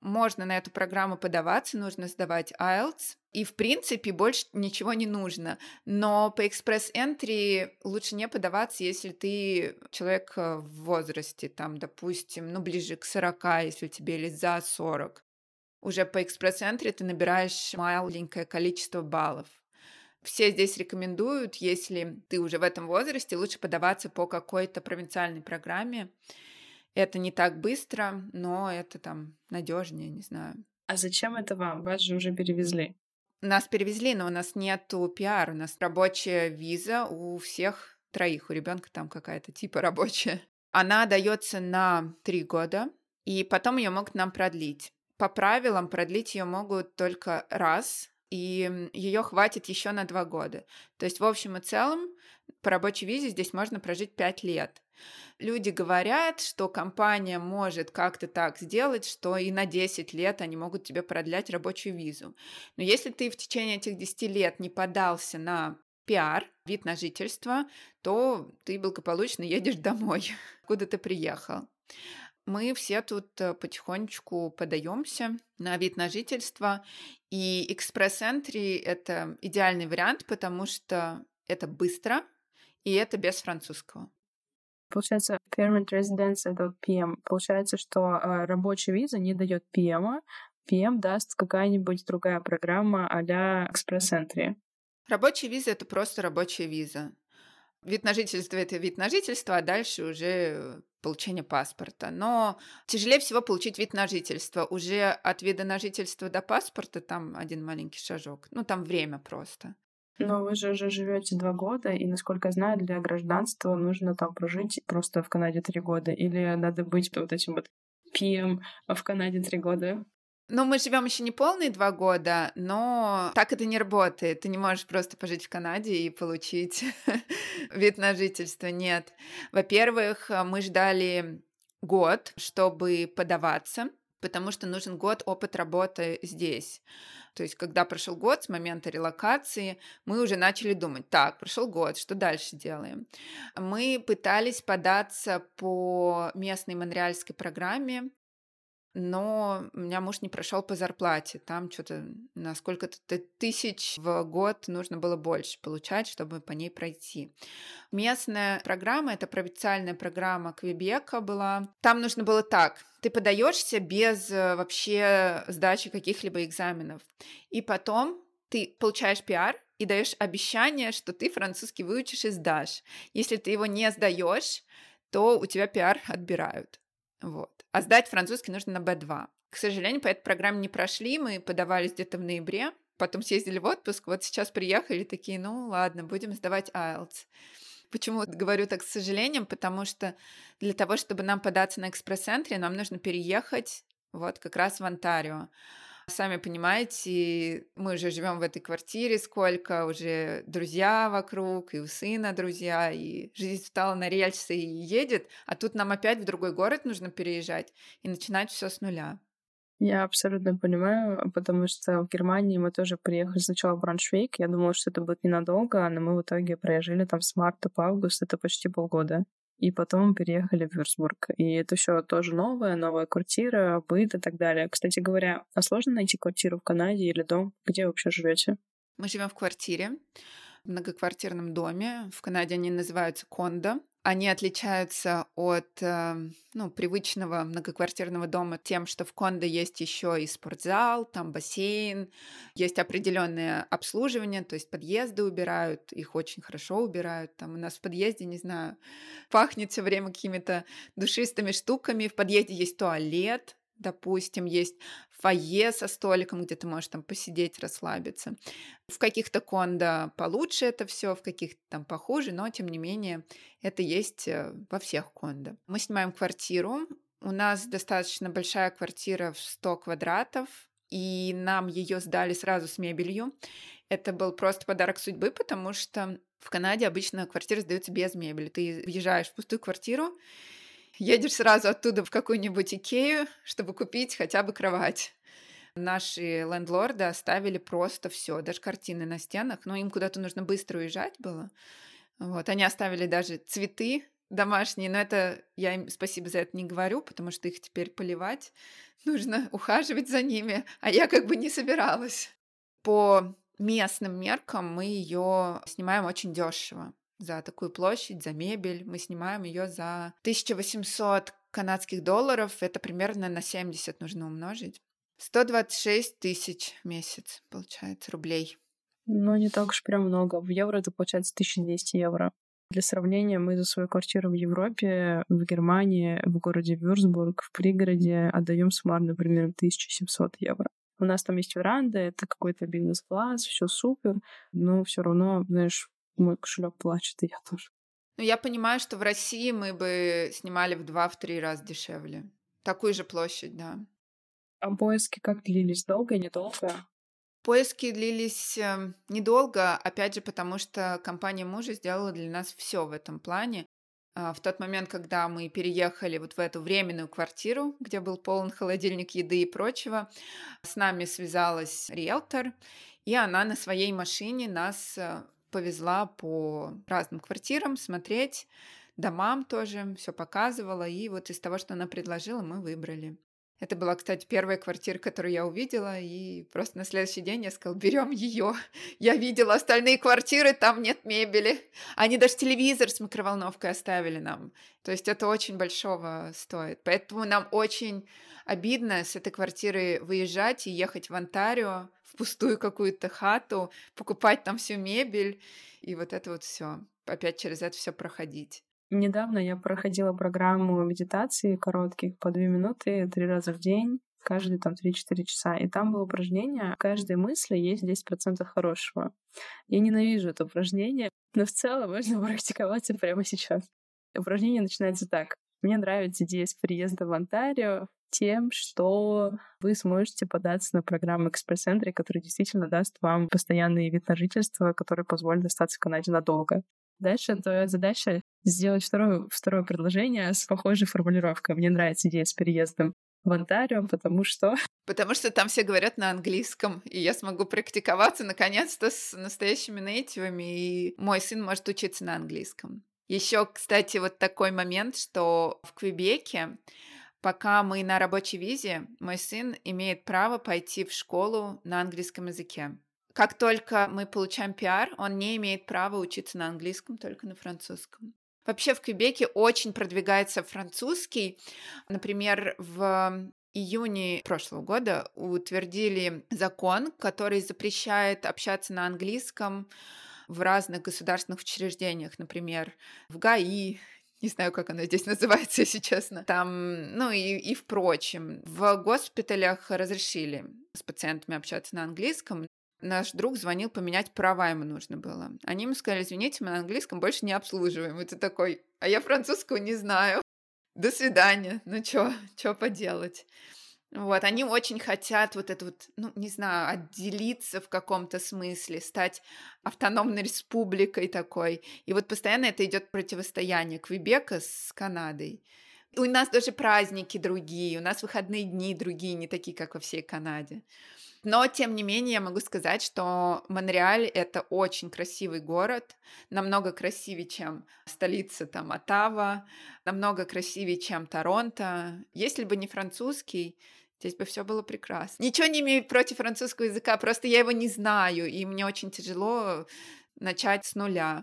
Можно на эту программу подаваться, нужно сдавать IELTS, и, в принципе, больше ничего не нужно. Но по экспресс-энтри лучше не подаваться, если ты человек э, в возрасте, там, допустим, ну, ближе к 40, если тебе лет за 40. Уже по экспресс-энтри ты набираешь маленькое количество баллов. Все здесь рекомендуют, если ты уже в этом возрасте, лучше подаваться по какой-то провинциальной программе, это не так быстро, но это там надежнее, не знаю. А зачем это вам? Вас же уже перевезли. Нас перевезли, но у нас нету пиар, у нас рабочая виза у всех троих, у ребенка там какая-то типа рабочая. Она дается на три года, и потом ее могут нам продлить. По правилам продлить ее могут только раз, и ее хватит еще на два года. То есть в общем и целом по рабочей визе здесь можно прожить пять лет. Люди говорят, что компания может как-то так сделать, что и на 10 лет они могут тебе продлять рабочую визу. Но если ты в течение этих 10 лет не подался на пиар, вид на жительство, то ты благополучно едешь домой, куда ты приехал. Мы все тут э, потихонечку подаемся на вид на жительство, и экспресс-энтри — это идеальный вариант, потому что это быстро, и это без французского. Получается, permanent residence — это PM. Получается, что э, рабочая виза не дает PM, PM даст какая-нибудь другая программа а-ля экспресс-энтри. Рабочая виза — это просто рабочая виза. Вид на жительство — это вид на жительство, а дальше уже получение паспорта. Но тяжелее всего получить вид на жительство. Уже от вида на жительство до паспорта там один маленький шажок. Ну, там время просто. Но вы же уже живете два года, и, насколько я знаю, для гражданства нужно там прожить просто в Канаде три года. Или надо быть вот этим вот PM в Канаде три года? Ну, мы живем еще не полные два года, но так это не работает. Ты не можешь просто пожить в Канаде и получить вид на жительство. Нет. Во-первых, мы ждали год, чтобы подаваться, потому что нужен год опыт работы здесь. То есть, когда прошел год с момента релокации, мы уже начали думать, так, прошел год, что дальше делаем? Мы пытались податься по местной монреальской программе но у меня муж не прошел по зарплате. Там что-то на сколько-то тысяч в год нужно было больше получать, чтобы по ней пройти. Местная программа, это провинциальная программа Квебека была. Там нужно было так. Ты подаешься без э, вообще сдачи каких-либо экзаменов. И потом ты получаешь пиар, и даешь обещание, что ты французский выучишь и сдашь. Если ты его не сдаешь, то у тебя пиар отбирают. Вот. А сдать французский нужно на B2. К сожалению, по этой программе не прошли, мы подавались где-то в ноябре, потом съездили в отпуск, вот сейчас приехали такие, ну ладно, будем сдавать IELTS. Почему говорю так с сожалением? Потому что для того, чтобы нам податься на экспресс-центре, нам нужно переехать вот как раз в Онтарио. Сами понимаете, мы уже живем в этой квартире сколько, уже друзья вокруг, и у сына друзья, и жизнь встала на рельсы и едет, а тут нам опять в другой город нужно переезжать и начинать все с нуля. Я абсолютно понимаю, потому что в Германии мы тоже приехали сначала в Браншвейк. Я думала, что это будет ненадолго, но мы в итоге проезжали там с марта по август, это почти полгода и потом переехали в Вюрсбург. И это все тоже новое, новая квартира, быт и так далее. Кстати говоря, а сложно найти квартиру в Канаде или дом? Где вы вообще живете? Мы живем в квартире, в многоквартирном доме. В Канаде они называются кондо. Они отличаются от э, ну, привычного многоквартирного дома тем, что в кондо есть еще и спортзал, там бассейн, есть определенное обслуживание, то есть подъезды убирают, их очень хорошо убирают. Там у нас в подъезде, не знаю, пахнет все время какими-то душистыми штуками. В подъезде есть туалет, допустим, есть фойе со столиком, где ты можешь там посидеть, расслабиться. В каких-то кондо получше это все, в каких-то там похуже, но тем не менее это есть э, во всех кондо. Мы снимаем квартиру, у нас достаточно большая квартира в 100 квадратов, и нам ее сдали сразу с мебелью. Это был просто подарок судьбы, потому что в Канаде обычно квартира сдается без мебели. Ты въезжаешь в пустую квартиру, едешь сразу оттуда в какую-нибудь Икею, чтобы купить хотя бы кровать. Наши лендлорды оставили просто все, даже картины на стенах, но им куда-то нужно быстро уезжать было. Вот, они оставили даже цветы домашние, но это я им спасибо за это не говорю, потому что их теперь поливать нужно, ухаживать за ними, а я как бы не собиралась. По местным меркам мы ее снимаем очень дешево за такую площадь, за мебель. Мы снимаем ее за 1800 канадских долларов. Это примерно на 70 нужно умножить. 126 тысяч в месяц, получается, рублей. Ну, не так уж прям много. В евро это получается 1200 евро. Для сравнения, мы за свою квартиру в Европе, в Германии, в городе Вюрсбург, в пригороде отдаем суммарно примерно 1700 евро. У нас там есть веранда, это какой-то бизнес-класс, все супер, но все равно, знаешь, мой кошелек плачет, и я тоже. Ну, я понимаю, что в России мы бы снимали в два-три раза дешевле. Такую же площадь, да. А поиски как длились? Долго и недолго? Поиски длились эм, недолго, опять же, потому что компания мужа сделала для нас все в этом плане. А, в тот момент, когда мы переехали вот в эту временную квартиру, где был полон холодильник еды и прочего, с нами связалась риэлтор, и она на своей машине нас э, повезла по разным квартирам смотреть, домам тоже, все показывала, и вот из того, что она предложила, мы выбрали. Это была, кстати, первая квартира, которую я увидела, и просто на следующий день я сказала, берем ее. Я видела остальные квартиры, там нет мебели. Они даже телевизор с микроволновкой оставили нам. То есть это очень большого стоит. Поэтому нам очень обидно с этой квартиры выезжать и ехать в Онтарио, в пустую какую-то хату, покупать там всю мебель, и вот это вот все. Опять через это все проходить. Недавно я проходила программу медитации коротких по две минуты три раза в день каждые там 3-4 часа. И там было упражнение «В каждой мысли есть 10% хорошего». Я ненавижу это упражнение, но в целом можно практиковаться прямо сейчас. Упражнение начинается так. Мне нравится идея с приезда в Онтарио тем, что вы сможете податься на программу экспресс-центре, которая действительно даст вам постоянный вид на жительство, который позволит остаться в Канаде надолго. Дальше твоя задача сделать второе, второе предложение с похожей формулировкой. Мне нравится идея с переездом в Онтарио, потому что... Потому что там все говорят на английском, и я смогу практиковаться наконец-то с настоящими нейтивами, и мой сын может учиться на английском. Еще, кстати, вот такой момент, что в Квебеке, пока мы на рабочей визе, мой сын имеет право пойти в школу на английском языке. Как только мы получаем пиар, он не имеет права учиться на английском, только на французском. Вообще в Квебеке очень продвигается французский. Например, в июне прошлого года утвердили закон, который запрещает общаться на английском в разных государственных учреждениях, например, в ГАИ, не знаю, как оно здесь называется, если честно. Там, ну и, и впрочем. В госпиталях разрешили с пациентами общаться на английском, наш друг звонил поменять права, ему нужно было. Они ему сказали, извините, мы на английском больше не обслуживаем. Это такой, а я французского не знаю. До свидания. Ну чё, чё поделать? Вот, они очень хотят вот это вот, ну, не знаю, отделиться в каком-то смысле, стать автономной республикой такой. И вот постоянно это идет противостояние Квебека с Канадой. У нас даже праздники другие, у нас выходные дни другие, не такие, как во всей Канаде. Но, тем не менее, я могу сказать, что Монреаль — это очень красивый город, намного красивее, чем столица там Оттава, намного красивее, чем Торонто. Если бы не французский, Здесь бы все было прекрасно. Ничего не имею против французского языка, просто я его не знаю, и мне очень тяжело начать с нуля.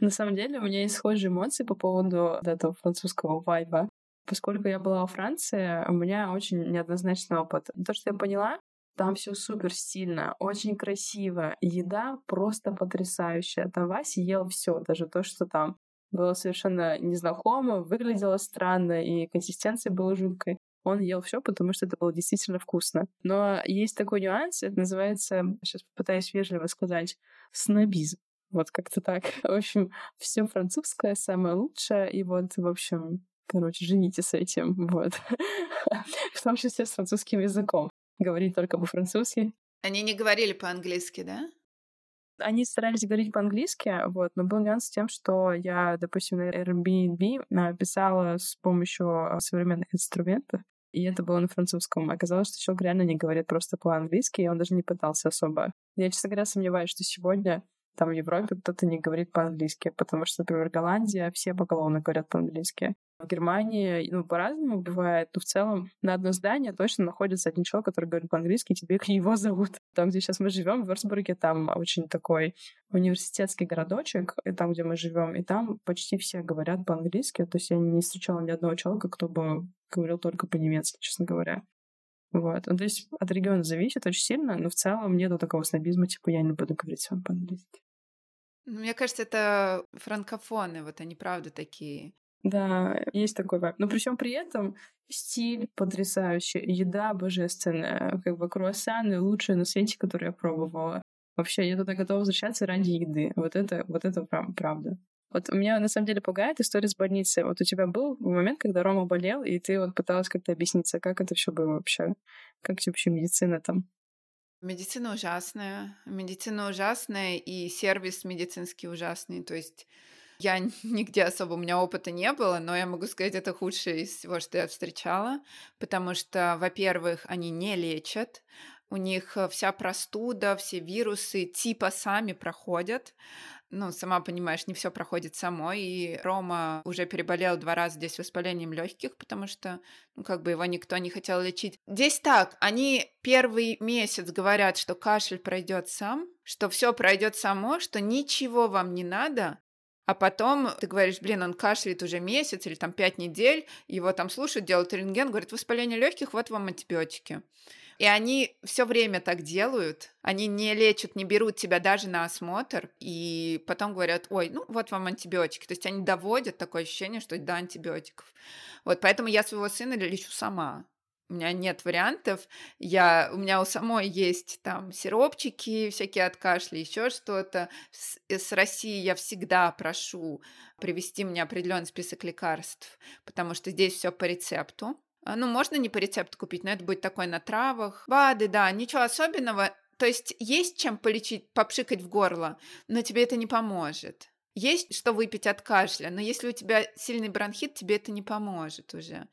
На самом деле у меня есть схожие эмоции по поводу этого французского вайба. Поскольку я была во Франции, у меня очень неоднозначный опыт. То, что я поняла, там все супер стильно, очень красиво. Еда просто потрясающая. Там Вася ел все, даже то, что там было совершенно незнакомо, выглядело странно, и консистенция была жуткой. Он ел все, потому что это было действительно вкусно. Но есть такой нюанс, это называется, сейчас попытаюсь вежливо сказать, снобизм. Вот как-то так. В общем, все французское самое лучшее, и вот, в общем, короче, жените с этим, вот. В том числе с французским языком говорить только по-французски. Они не говорили по-английски, да? Они старались говорить по-английски, вот, но был нюанс с тем, что я, допустим, на Airbnb писала с помощью а, современных инструментов, и это было на французском. Оказалось, что человек реально не говорит просто по-английски, и он даже не пытался особо. Я, честно говоря, сомневаюсь, что сегодня там в Европе кто-то не говорит по-английски, потому что, например, Голландия, все поголовно говорят по-английски. В Германии, ну, по-разному бывает, но в целом на одно здание точно находится один человек, который говорит по-английски, тебе его зовут. Там, где сейчас мы живем, в Версбурге, там очень такой университетский городочек, и там, где мы живем, и там почти все говорят по-английски. То есть я не встречала ни одного человека, кто бы говорил только по-немецки, честно говоря. Вот. Ну, то есть от региона зависит очень сильно, но в целом нету такого снобизма, типа я не буду говорить с вами по-английски. Ну, мне кажется, это франкофоны, вот они правда такие. Да, есть такой вайб. Но причем при этом стиль потрясающий, еда божественная, как бы круассаны лучшие на свете, которые я пробовала. Вообще, я туда готова возвращаться ради еды. Вот это, вот это правда. Вот меня на самом деле пугает история с больницей. Вот у тебя был момент, когда Рома болел, и ты вот пыталась как-то объясниться, как это все было вообще? Как тебе вообще медицина там? Медицина ужасная. Медицина ужасная, и сервис медицинский ужасный. То есть я нигде особо, у меня опыта не было, но я могу сказать, это худшее из всего, что я встречала, потому что, во-первых, они не лечат, у них э, вся простуда, все вирусы типа сами проходят. Ну, сама понимаешь, не все проходит само, и Рома уже переболел два раза здесь воспалением легких, потому что, ну, как бы его никто не хотел лечить. Здесь так, они первый месяц говорят, что кашель пройдет сам, что все пройдет само, что ничего вам не надо, а потом ты говоришь, блин, он кашляет уже месяц или там пять недель, его там слушают, делают рентген, говорят, воспаление легких, вот вам антибиотики. И они все время так делают. Они не лечат, не берут тебя даже на осмотр, и потом говорят, ой, ну вот вам антибиотики. То есть они доводят такое ощущение, что до антибиотиков. Вот поэтому я своего сына лечу сама. У меня нет вариантов. Я, у меня у самой есть там сиропчики, всякие от кашля, еще что-то. С, э, с России я всегда прошу привести мне определенный список лекарств, потому что здесь все по рецепту. А, ну, можно не по рецепту купить, но это будет такой на травах. БАДы, да, ничего особенного. То есть есть чем полечить, попшикать в горло, но тебе это не поможет. Есть что выпить от кашля, но если у тебя сильный бронхит, тебе это не поможет уже.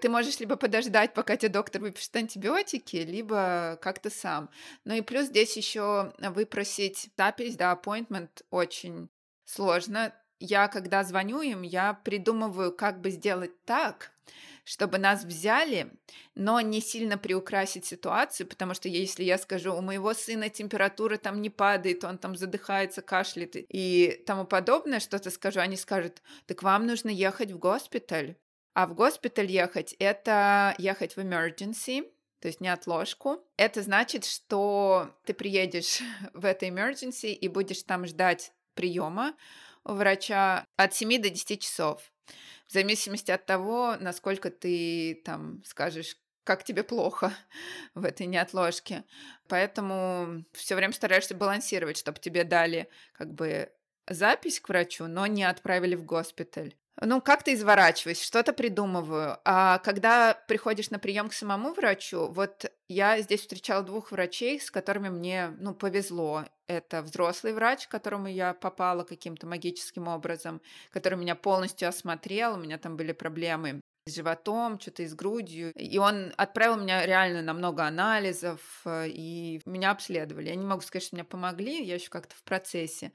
Ты можешь либо подождать, пока тебе доктор выпишет антибиотики, либо как-то сам. Ну и плюс здесь еще выпросить запись, да, appointment очень сложно. Я, когда звоню им, я придумываю, как бы сделать так, чтобы нас взяли, но не сильно приукрасить ситуацию, потому что если я скажу, у моего сына температура там не падает, он там задыхается, кашляет и тому подобное, что-то скажу, они скажут, так вам нужно ехать в госпиталь. А в госпиталь ехать — это ехать в emergency, то есть не отложку. Это значит, что ты приедешь в это emergency и будешь там ждать приема у врача от 7 до 10 часов в зависимости от того, насколько ты там скажешь, как тебе плохо в этой неотложке. Поэтому все время стараешься балансировать, чтобы тебе дали как бы запись к врачу, но не отправили в госпиталь. Ну, как-то изворачиваюсь, что-то придумываю. А когда приходишь на прием к самому врачу, вот я здесь встречала двух врачей, с которыми мне, ну, повезло. Это взрослый врач, к которому я попала каким-то магическим образом, который меня полностью осмотрел, у меня там были проблемы с животом, что-то и с грудью. И он отправил меня реально на много анализов, э, и меня обследовали. Я не могу сказать, что меня помогли, я еще как-то в процессе.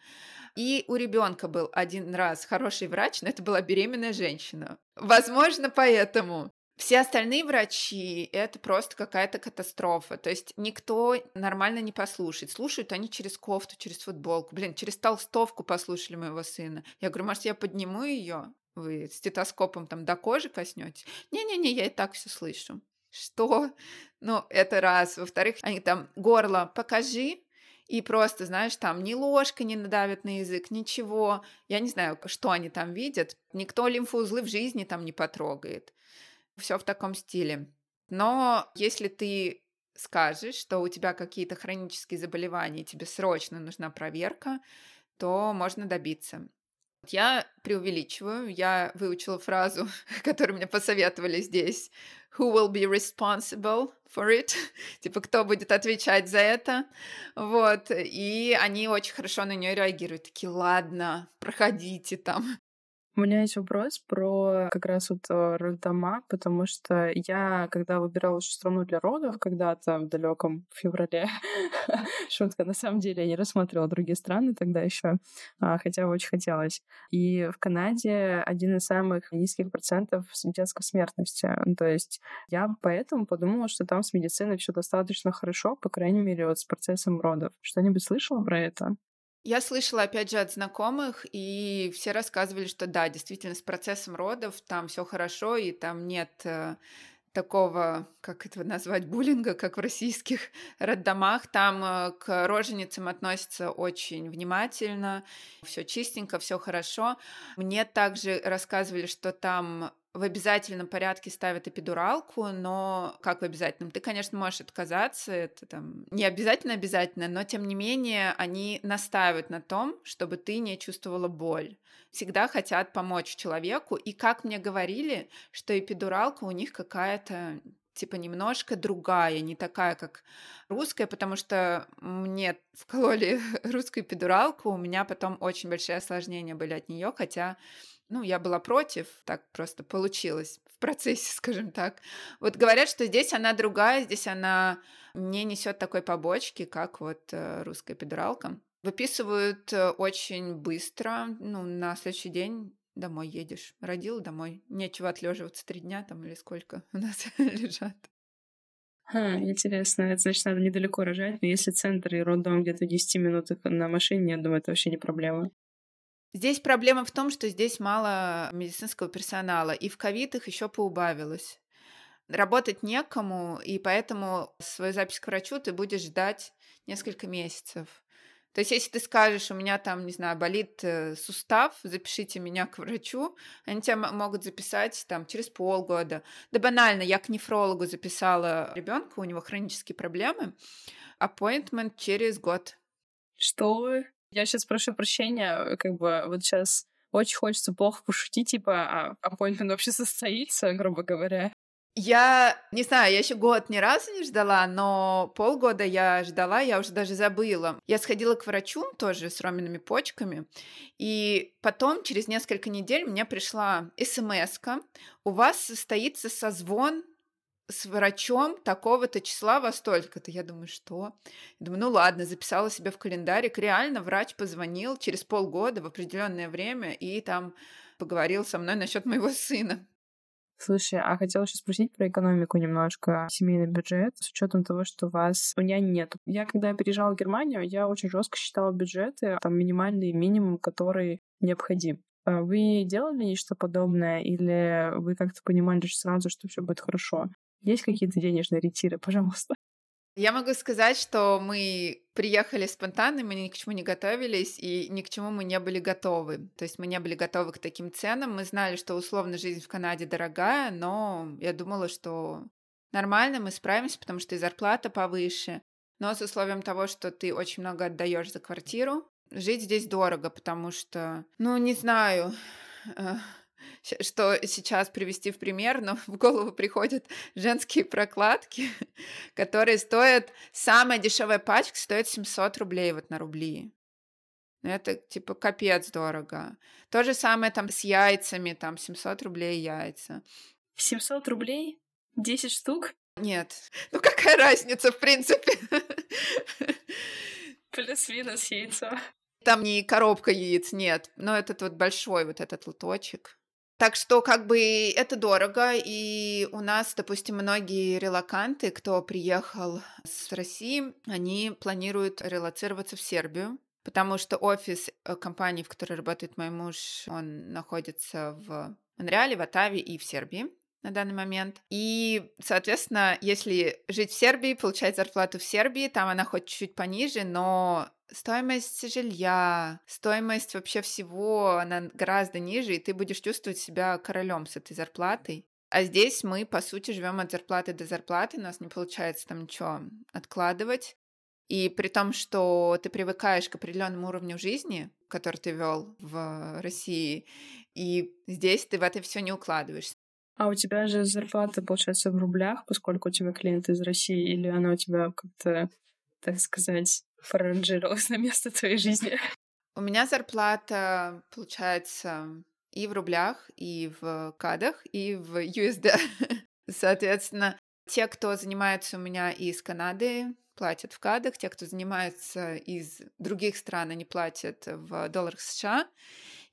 И у ребенка был один раз хороший врач, но это была беременная женщина. Возможно, поэтому. Все остальные врачи — это просто какая-то катастрофа. То есть никто нормально не послушает. Слушают они через кофту, через футболку. Блин, через толстовку послушали моего сына. Я говорю, может, я подниму ее? Вы стетоскопом там до кожи коснетесь? Не-не-не, я и так все слышу. Что? Ну, это раз. Во-вторых, они там горло покажи, и просто, знаешь, там ни ложкой не надавят на язык, ничего. Я не знаю, что они там видят. Никто лимфоузлы в жизни там не потрогает. Все в таком стиле. Но если ты скажешь, что у тебя какие-то хронические заболевания, тебе срочно нужна проверка, то можно добиться. Я преувеличиваю, я выучила фразу, которую мне посоветовали здесь. Who will be responsible for it? типа, кто будет отвечать за это? Вот, и они очень хорошо на нее реагируют. Такие, ладно, проходите там. У меня есть вопрос про как раз вот э, роддома, потому что я, когда выбирала страну для родов, когда-то в далеком феврале, шутка, на самом деле я не рассматривала другие страны тогда еще, а, хотя очень хотелось. И в Канаде один из самых низких процентов детской смертности. Ну, то есть я поэтому подумала, что там с медициной все достаточно хорошо, по крайней мере, вот с процессом родов. Что-нибудь слышала про это? Я слышала, опять же, от знакомых, и все рассказывали, что да, действительно, с процессом родов там все хорошо, и там нет э, такого, как это назвать, буллинга, как в российских роддомах. Там э, к роженицам относятся очень внимательно, все чистенько, все хорошо. Мне также рассказывали, что там в обязательном порядке ставят эпидуралку, но как в обязательном? Ты, конечно, можешь отказаться, это там не обязательно обязательно, но тем не менее они настаивают на том, чтобы ты не чувствовала боль. Всегда хотят помочь человеку, и как мне говорили, что эпидуралка у них какая-то типа немножко другая, не такая, как русская, потому что мне вкололи русскую эпидуралку, у меня потом очень большие осложнения были от нее, хотя ну, я была против, так просто получилось в процессе, скажем так. Вот говорят, что здесь она другая, здесь она не несет такой побочки, как вот э, русская эпидуралка. Выписывают э, очень быстро, ну, на следующий день домой едешь. Родил домой. Нечего отлеживаться три дня там или сколько у нас лежат. А, интересно. Это значит, надо недалеко рожать. Но если центр и роддом где-то в 10 минутах на машине, я думаю, это вообще не проблема. Здесь проблема в том, что здесь мало медицинского персонала, и в ковид их еще поубавилось. Работать некому, и поэтому свою запись к врачу ты будешь ждать несколько месяцев. То есть, если ты скажешь, у меня там, не знаю, болит э, сустав, запишите меня к врачу, они тебя могут записать там через полгода. Да банально, я к нефрологу записала ребенка, у него хронические проблемы, appointment через год. Что? Я сейчас прошу прощения, как бы вот сейчас очень хочется плохо пошутить, типа, а appointment вообще состоится, грубо говоря. Я не знаю, я еще год ни разу не ждала, но полгода я ждала, я уже даже забыла. Я сходила к врачу тоже с роменными почками, и потом через несколько недель мне пришла смс -ка. У вас состоится созвон с врачом такого-то числа во столько-то. Я думаю, что? Я думаю, ну ладно, записала себе в календарик. Реально врач позвонил через полгода в определенное время и там поговорил со мной насчет моего сына. Слушай, а хотела еще спросить про экономику немножко, семейный бюджет, с учетом того, что у вас у меня нет. Я когда переезжала в Германию, я очень жестко считала бюджеты, там минимальный минимум, который необходим. А вы делали нечто подобное, или вы как-то понимали сразу, что все будет хорошо? Есть какие-то денежные ретиры, пожалуйста? Я могу сказать, что мы приехали спонтанно, мы ни к чему не готовились, и ни к чему мы не были готовы. То есть мы не были готовы к таким ценам. Мы знали, что условно жизнь в Канаде дорогая, но я думала, что нормально, мы справимся, потому что и зарплата повыше. Но с условием того, что ты очень много отдаешь за квартиру, жить здесь дорого, потому что, ну, не знаю, э, что сейчас привести в пример, но в голову приходят женские прокладки, которые стоят, самая дешевая пачка стоит 700 рублей вот на рубли. Это типа капец дорого. То же самое там с яйцами, там 700 рублей яйца. 700 рублей? 10 штук? Нет. Ну какая разница, в принципе? Плюс-минус яйцо. Там не коробка яиц, нет, но этот вот большой вот этот лоточек. Так что как бы это дорого, и у нас, допустим, многие релаканты, кто приехал с России, они планируют релацироваться в Сербию, потому что офис э, компании, в которой работает мой муж, он находится в Монреале, в Атаве и в Сербии на данный момент. И, соответственно, если жить в Сербии, получать зарплату в Сербии, там она хоть чуть-чуть пониже, но стоимость жилья, стоимость вообще всего, она гораздо ниже, и ты будешь чувствовать себя королем с этой зарплатой. А здесь мы, по сути, живем от зарплаты до зарплаты, у нас не получается там ничего откладывать. И при том, что ты привыкаешь к определенному уровню жизни, который ты вел в России, и здесь ты в это все не укладываешься. А у тебя же зарплата, получается, в рублях, поскольку у тебя клиент из России, или она у тебя как-то, так сказать, проранжировалась на место твоей жизни? У меня зарплата, получается, и в рублях, и в кадах, и в USD. Соответственно, те, кто занимается у меня из Канады, платят в кадах, те, кто занимается из других стран, они платят в долларах США.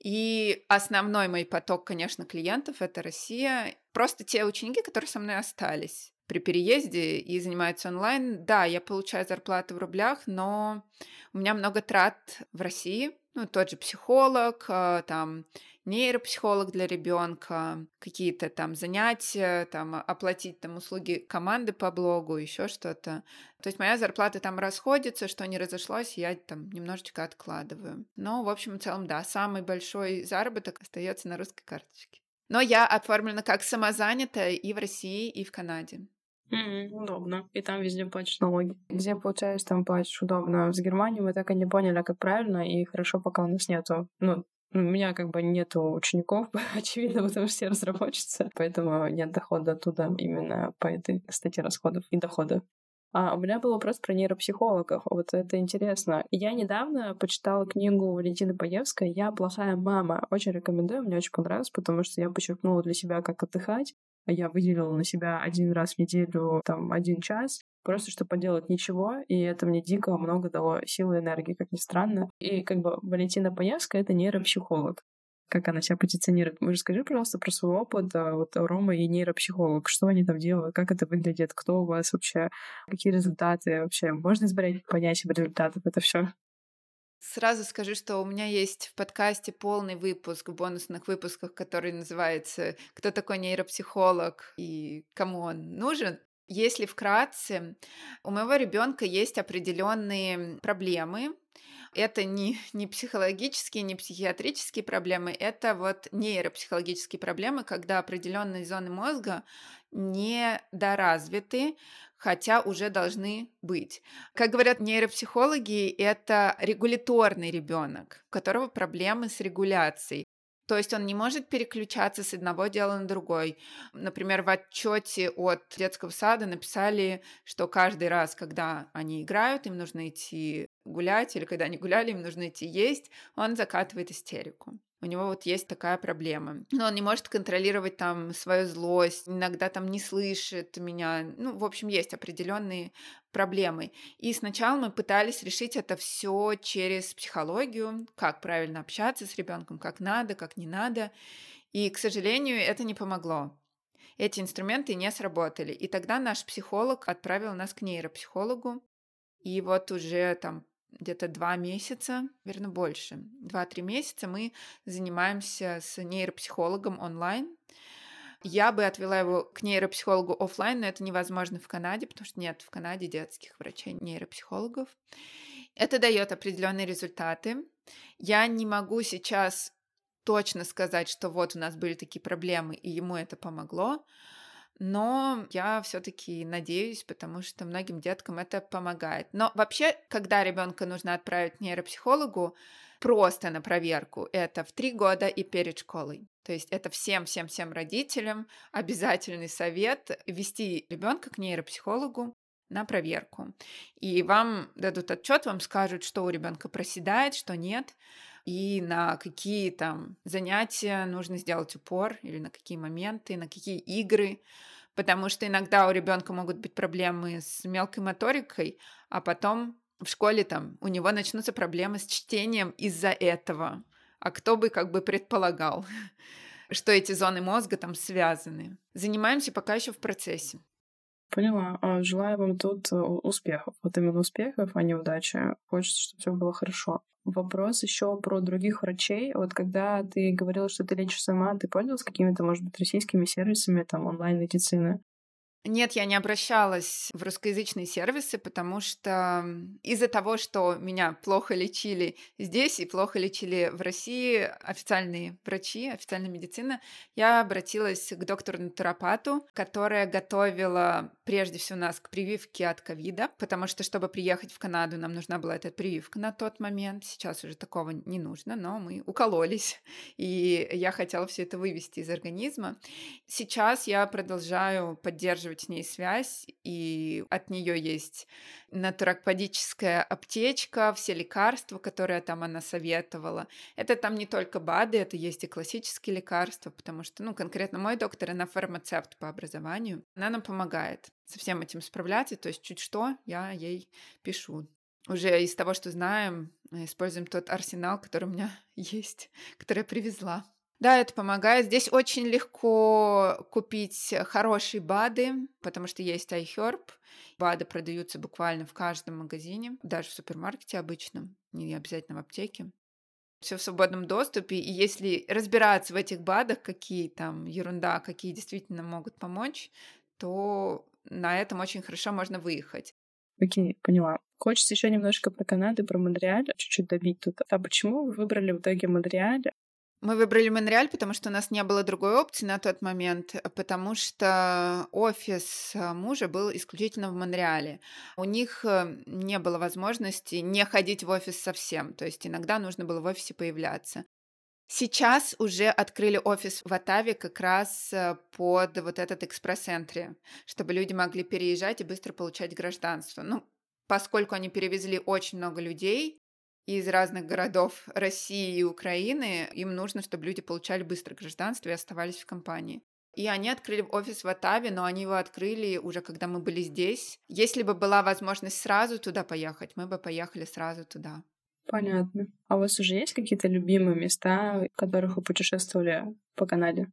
И основной мой поток, конечно, клиентов — это Россия. Просто те ученики, которые со мной остались при переезде и занимаются онлайн. Да, я получаю зарплату в рублях, но у меня много трат в России. Ну, тот же психолог, а, там, нейропсихолог для ребенка, какие-то там занятия, там, оплатить там услуги команды по блогу, еще что-то. То есть моя зарплата там расходится, что не разошлось, я там немножечко откладываю. Но, в общем и целом, да, самый большой заработок остается на русской карточке. Но я оформлена как самозанятая и в России, и в Канаде. Mm, удобно. И там везде платишь налоги. Где получаешь, там платишь удобно. С Германией мы так и не поняли, как правильно, и хорошо, пока у нас нету. Ну, у меня как бы нету учеников, очевидно, потому что я разработчица, поэтому нет дохода оттуда именно по этой статье расходов и дохода. А у меня был вопрос про нейропсихологов. Вот это интересно. Я недавно почитала книгу Валентины Паевской «Я плохая мама». Очень рекомендую, мне очень понравилось, потому что я подчеркнула для себя, как отдыхать. Я выделила на себя один раз в неделю, там, один час, просто чтобы поделать ничего, и это мне дико много дало силы и энергии, как ни странно. И как бы Валентина Паевская — это нейропсихолог как она себя позиционирует. Мы расскажи, пожалуйста, про свой опыт. А, вот Рома и нейропсихолог. Что они там делают? Как это выглядит? Кто у вас вообще? Какие результаты вообще? Можно измерять понятие результатов? Это все. Сразу скажу, что у меня есть в подкасте полный выпуск в бонусных выпусках, который называется «Кто такой нейропсихолог и кому он нужен?». Если вкратце, у моего ребенка есть определенные проблемы, это не, не психологические, не психиатрические проблемы, это вот нейропсихологические проблемы, когда определенные зоны мозга недоразвиты, хотя уже должны быть. Как говорят нейропсихологи, это регуляторный ребенок, у которого проблемы с регуляцией. То есть он не может переключаться с одного дела на другой. Например, в отчете от детского сада написали, что каждый раз, когда они играют, им нужно идти гулять, или когда они гуляли, им нужно идти есть, он закатывает истерику. У него вот есть такая проблема. Но он не может контролировать там свою злость, иногда там не слышит меня. Ну, в общем, есть определенные проблемы. И сначала мы пытались решить это все через психологию, как правильно общаться с ребенком, как надо, как не надо. И, к сожалению, это не помогло. Эти инструменты не сработали. И тогда наш психолог отправил нас к нейропсихологу. И вот уже там где-то два месяца, верно, больше, два-три месяца мы занимаемся с нейропсихологом онлайн. Я бы отвела его к нейропсихологу офлайн, но это невозможно в Канаде, потому что нет в Канаде детских врачей нейропсихологов. Это дает определенные результаты. Я не могу сейчас точно сказать, что вот у нас были такие проблемы, и ему это помогло, но я все-таки надеюсь, потому что многим деткам это помогает. Но вообще, когда ребенка нужно отправить к нейропсихологу, просто на проверку, это в три года и перед школой. То есть это всем-всем-всем родителям обязательный совет вести ребенка к нейропсихологу на проверку. И вам дадут отчет, вам скажут, что у ребенка проседает, что нет и на какие там занятия нужно сделать упор, или на какие моменты, на какие игры. Потому что иногда у ребенка могут быть проблемы с мелкой моторикой, а потом в школе там у него начнутся проблемы с чтением из-за этого. А кто бы как бы предполагал, что эти зоны мозга там связаны. Занимаемся пока еще в процессе. Поняла. А, желаю вам тут э, успехов. Вот именно успехов, а не удачи. Хочется, чтобы все было хорошо. Вопрос еще про других врачей. Вот когда ты говорила, что ты лечишь сама, ты пользовалась какими-то, может быть, российскими сервисами, там, онлайн-медицины? Нет, я не обращалась в русскоязычные сервисы, потому что из-за того, что меня плохо лечили здесь и плохо лечили в России официальные врачи, официальная медицина, я обратилась к доктору-натуропату, которая готовила прежде всего нас к прививке от ковида, потому что, чтобы приехать в Канаду, нам нужна была эта прививка на тот момент. Сейчас уже такого не нужно, но мы укололись, и я хотела все это вывести из организма. Сейчас я продолжаю поддерживать поддерживать с ней связь, и от нее есть натурокпадическая аптечка, все лекарства, которые там она советовала. Это там не только БАДы, это есть и классические лекарства, потому что, ну, конкретно мой доктор, она фармацевт по образованию, она нам помогает со всем этим справляться, то есть чуть что я ей пишу. Уже из того, что знаем, используем тот арсенал, который у меня есть, который я привезла. Да, это помогает. Здесь очень легко купить хорошие БАДы, потому что есть iHerb. БАДы продаются буквально в каждом магазине, даже в супермаркете обычном, не обязательно в аптеке. Все в свободном доступе, и если разбираться в этих БАДах, какие там ерунда, какие действительно могут помочь, то на этом очень хорошо можно выехать. Окей, поняла. Хочется еще немножко про Канаду, про Монреаль, чуть-чуть добить тут. А почему вы выбрали в итоге Монреаль? Мы выбрали Монреаль, потому что у нас не было другой опции на тот момент, потому что офис э, мужа был исключительно в Монреале. У них э, не было возможности не ходить в офис совсем, то есть иногда нужно было в офисе появляться. Сейчас уже открыли офис в Атаве как раз э, под вот этот экспресс-энтри, чтобы люди могли переезжать и быстро получать гражданство. Ну, поскольку они перевезли очень много людей, из разных городов России и Украины, им нужно, чтобы люди получали быстро гражданство и оставались в компании. И они открыли офис в Атаве, но они его открыли уже когда мы были здесь. Если бы была возможность сразу туда поехать, мы бы поехали сразу туда. Понятно. А у вас уже есть какие-то любимые места, в которых вы путешествовали по Канаде?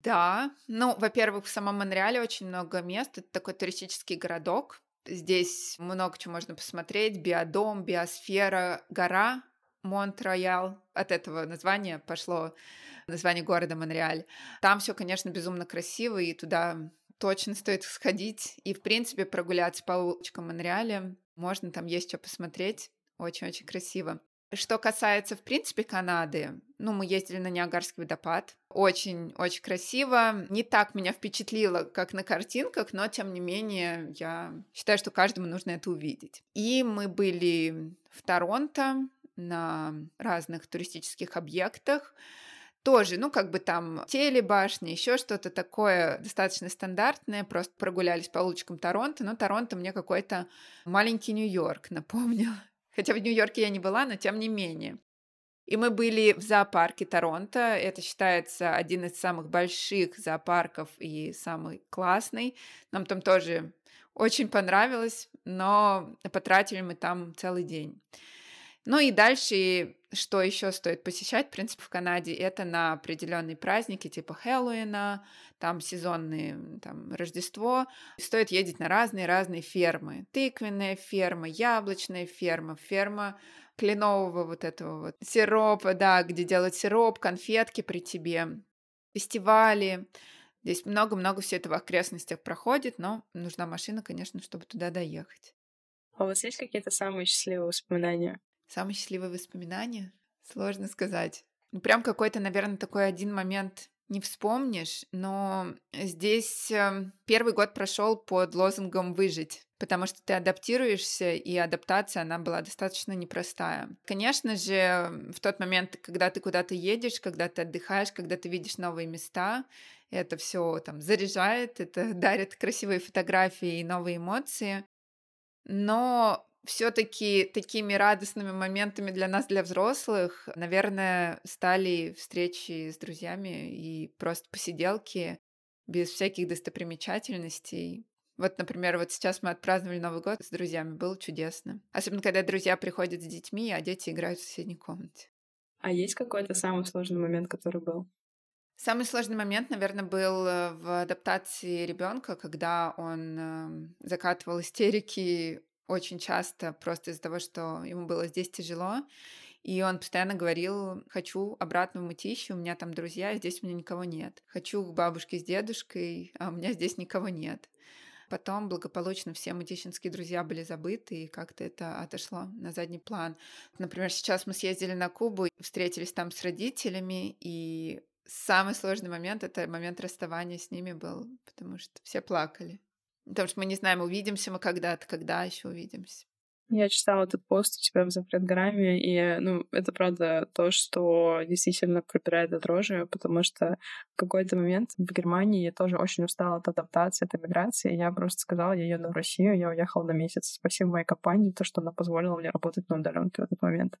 Да, ну, во-первых, в самом Монреале очень много мест. Это такой туристический городок. Здесь много чего можно посмотреть. Биодом, биосфера, гора Монт-Роял. От этого названия пошло название города Монреаль. Там все, конечно, безумно красиво, и туда точно стоит сходить. И, в принципе, прогуляться по улочкам Монреаля. Можно, там есть что посмотреть. Очень-очень красиво. Что касается, в принципе, Канады, ну, мы ездили на Ниагарский водопад. Очень-очень красиво. Не так меня впечатлило, как на картинках, но, тем не менее, я считаю, что каждому нужно это увидеть. И мы были в Торонто на разных туристических объектах. Тоже, ну, как бы там телебашни, еще что-то такое достаточно стандартное. Просто прогулялись по улочкам Торонто. Но Торонто мне какой-то маленький Нью-Йорк напомнил. Хотя в Нью-Йорке я не была, но тем не менее. И мы были в зоопарке Торонто. Это считается один из самых больших зоопарков и самый классный. Нам там тоже очень понравилось, но потратили мы там целый день. Ну и дальше, что еще стоит посещать, в принципе, в Канаде, это на определенные праздники типа Хэллоуина, там сезонные, там Рождество. Стоит ездить на разные-разные фермы. Тыквенная ферма, яблочная ферма, ферма кленового вот этого вот сиропа, да, где делают сироп, конфетки при тебе, фестивали. Здесь много-много все это в окрестностях проходит, но нужна машина, конечно, чтобы туда доехать. А у вас есть какие-то самые счастливые воспоминания Самые счастливые воспоминания? Сложно сказать. Ну, прям какой-то, наверное, такой один момент не вспомнишь, но здесь э, первый год прошел под лозунгом «выжить», потому что ты адаптируешься, и адаптация, она была достаточно непростая. Конечно же, в тот момент, когда ты куда-то едешь, когда ты отдыхаешь, когда ты видишь новые места, это все там заряжает, это дарит красивые фотографии и новые эмоции. Но все-таки такими радостными моментами для нас, для взрослых, наверное, стали встречи с друзьями и просто посиделки без всяких достопримечательностей. Вот, например, вот сейчас мы отпраздновали Новый год с друзьями, было чудесно. Особенно, когда друзья приходят с детьми, а дети играют в соседней комнате. А есть какой-то самый сложный момент, который был? Самый сложный момент, наверное, был э, в адаптации ребенка, когда он эм, закатывал истерики очень часто просто из-за того, что ему было здесь тяжело. И он постоянно говорил, хочу обратно в Мытищи, у меня там друзья, здесь у меня никого нет. Хочу к бабушке с дедушкой, а у меня здесь никого нет. Потом благополучно все мытищинские друзья были забыты, и как-то это отошло на задний план. Например, сейчас мы съездили на Кубу, встретились там с родителями, и самый сложный момент — это момент расставания с ними был, потому что все плакали. Потому что мы не знаем, увидимся мы когда-то, когда еще увидимся. Я читала этот пост у тебя в Запретграме, и, ну, это правда то, что действительно пробирает до дрожи, потому что в какой-то момент в Германии я тоже очень устала от адаптации, от эмиграции. Я просто сказала, я еду в Россию, я уехала на месяц. Спасибо моей компании, то, что она позволила мне работать на удаленке в этот момент.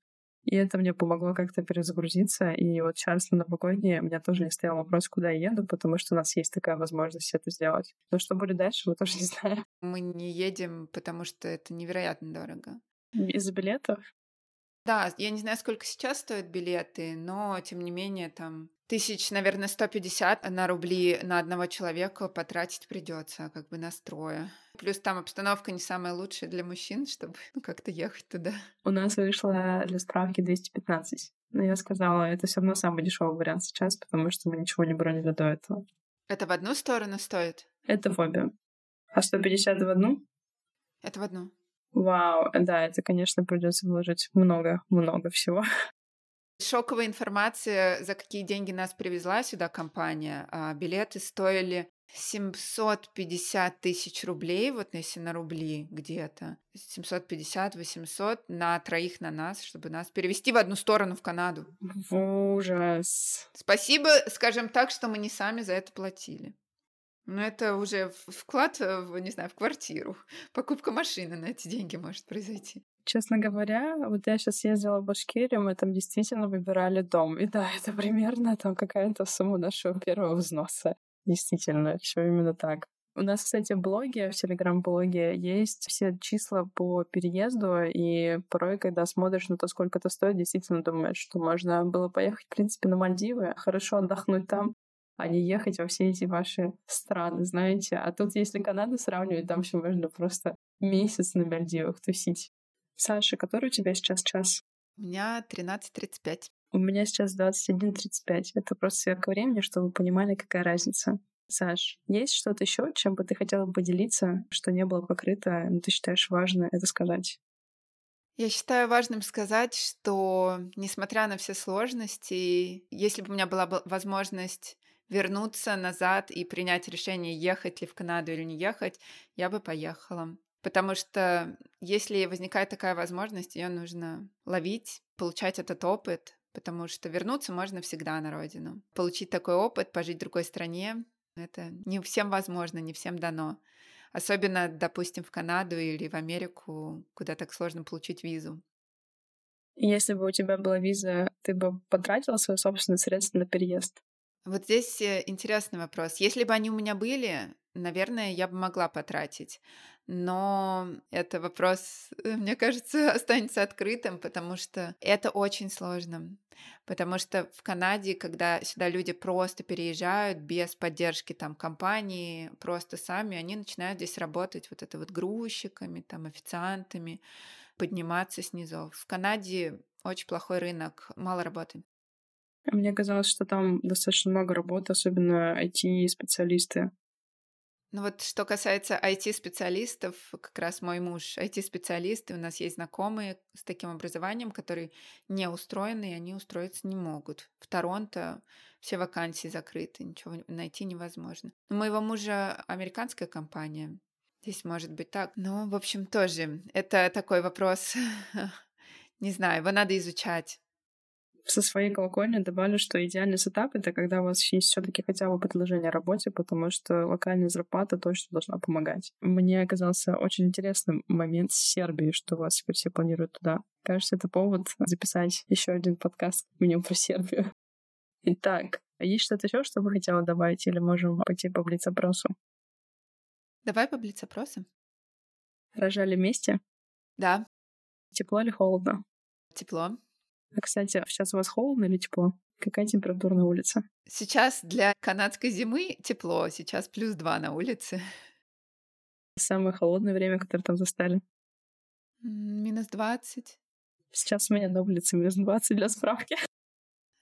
И это мне помогло как-то перезагрузиться. И вот сейчас на новогодние у меня тоже не стоял вопрос, куда я еду, потому что у нас есть такая возможность это сделать. Но что будет дальше, мы тоже не знаем. Мы не едем, потому что это невероятно дорого. Из-за билетов? Да, я не знаю, сколько сейчас стоят билеты, но тем не менее там тысяч, наверное, 150 на рубли на одного человека потратить придется, как бы настроя. Плюс там обстановка не самая лучшая для мужчин, чтобы ну, как-то ехать туда. У нас вышло для справки 215. Но я сказала, это все равно самый дешевый вариант сейчас, потому что мы ничего не бронили до этого. Это в одну сторону стоит? Это в обе. А 150 в одну? Это в одну. Вау, да, это, конечно, придется вложить много-много всего. Шоковая информация, за какие деньги нас привезла сюда компания. А билеты стоили 750 тысяч рублей, вот если на рубли где-то, 750-800 на троих на нас, чтобы нас перевести в одну сторону в Канаду. Ужас. Спасибо, скажем так, что мы не сами за это платили. Но это уже вклад, в, не знаю, в квартиру. Покупка машины на эти деньги может произойти. Честно говоря, вот я сейчас ездила в Башкирию, мы там действительно выбирали дом. И да, это примерно там какая-то сумма нашего первого взноса. Действительно, все именно так. У нас, кстати, в блоге, в телеграм-блоге есть все числа по переезду, и порой, когда смотришь на то, сколько это стоит, действительно думаешь, что можно было поехать, в принципе, на Мальдивы, хорошо отдохнуть там, а не ехать во все эти ваши страны, знаете. А тут, если Канаду сравнивать, там все можно просто месяц на Мальдивах тусить. Саша, который у тебя сейчас час? У меня 13.35. У меня сейчас 21.35. Это просто сверка времени, чтобы вы понимали, какая разница. Саш, есть что-то еще, чем бы ты хотела поделиться, что не было покрыто, но ты считаешь важно это сказать? Я считаю важным сказать, что несмотря на все сложности, если бы у меня была возможность вернуться назад и принять решение, ехать ли в Канаду или не ехать, я бы поехала. Потому что если возникает такая возможность, ее нужно ловить, получать этот опыт, потому что вернуться можно всегда на родину. Получить такой опыт, пожить в другой стране, это не всем возможно, не всем дано. Особенно, допустим, в Канаду или в Америку, куда так сложно получить визу. Если бы у тебя была виза, ты бы потратила свои собственные средства на переезд? Вот здесь э, интересный вопрос. Если бы они у меня были, наверное, я бы могла потратить. Но это вопрос, э, мне кажется, останется открытым, потому что это очень сложно. Потому что в Канаде, когда сюда люди просто переезжают без поддержки там компании, просто сами, они начинают здесь работать вот это вот грузчиками, там официантами, подниматься снизу. В Канаде очень плохой рынок, мало работы. Мне казалось, что там достаточно много работы, особенно IT-специалисты. Ну вот что касается IT-специалистов, как раз мой муж IT-специалист, и у нас есть знакомые с таким образованием, которые не устроены, и они устроиться не могут. В Торонто все вакансии закрыты, ничего найти невозможно. У моего мужа американская компания, здесь может быть так. Но, в общем, тоже это такой вопрос, не знаю, его надо изучать со своей колокольни добавлю, что идеальный сетап — это когда у вас есть все таки хотя бы предложение о работе, потому что локальная зарплата точно должна помогать. Мне оказался очень интересным момент с Сербией, что вас теперь все планируют туда. Кажется, это повод записать еще один подкаст минимум про Сербию. Итак, есть что-то еще, что вы хотела добавить, или можем пойти по блиц-опросу? Давай по блиц-опросу. Рожали вместе? Да. Тепло или холодно? Тепло. А, кстати, сейчас у вас холодно или тепло? Какая температура на улице? Сейчас для канадской зимы тепло, сейчас плюс два на улице. Самое холодное время, которое там застали? Минус двадцать. Сейчас у меня на улице минус двадцать для справки.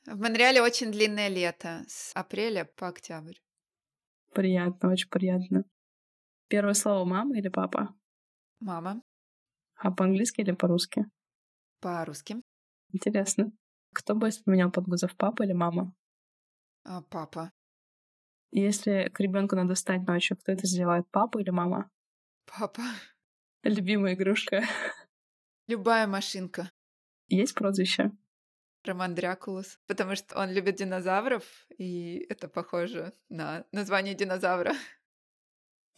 В Монреале очень длинное лето, с апреля по октябрь. Приятно, очень приятно. Первое слово мама или папа? Мама. А по-английски или по-русски? По-русски. Интересно. Кто бы поменял подгузов, папа или мама? А, папа. Если к ребенку надо встать ночью, кто это сделает, папа или мама? Папа. Любимая игрушка. Любая машинка. Есть прозвище? Роман Дракулус, потому что он любит динозавров, и это похоже на название динозавра.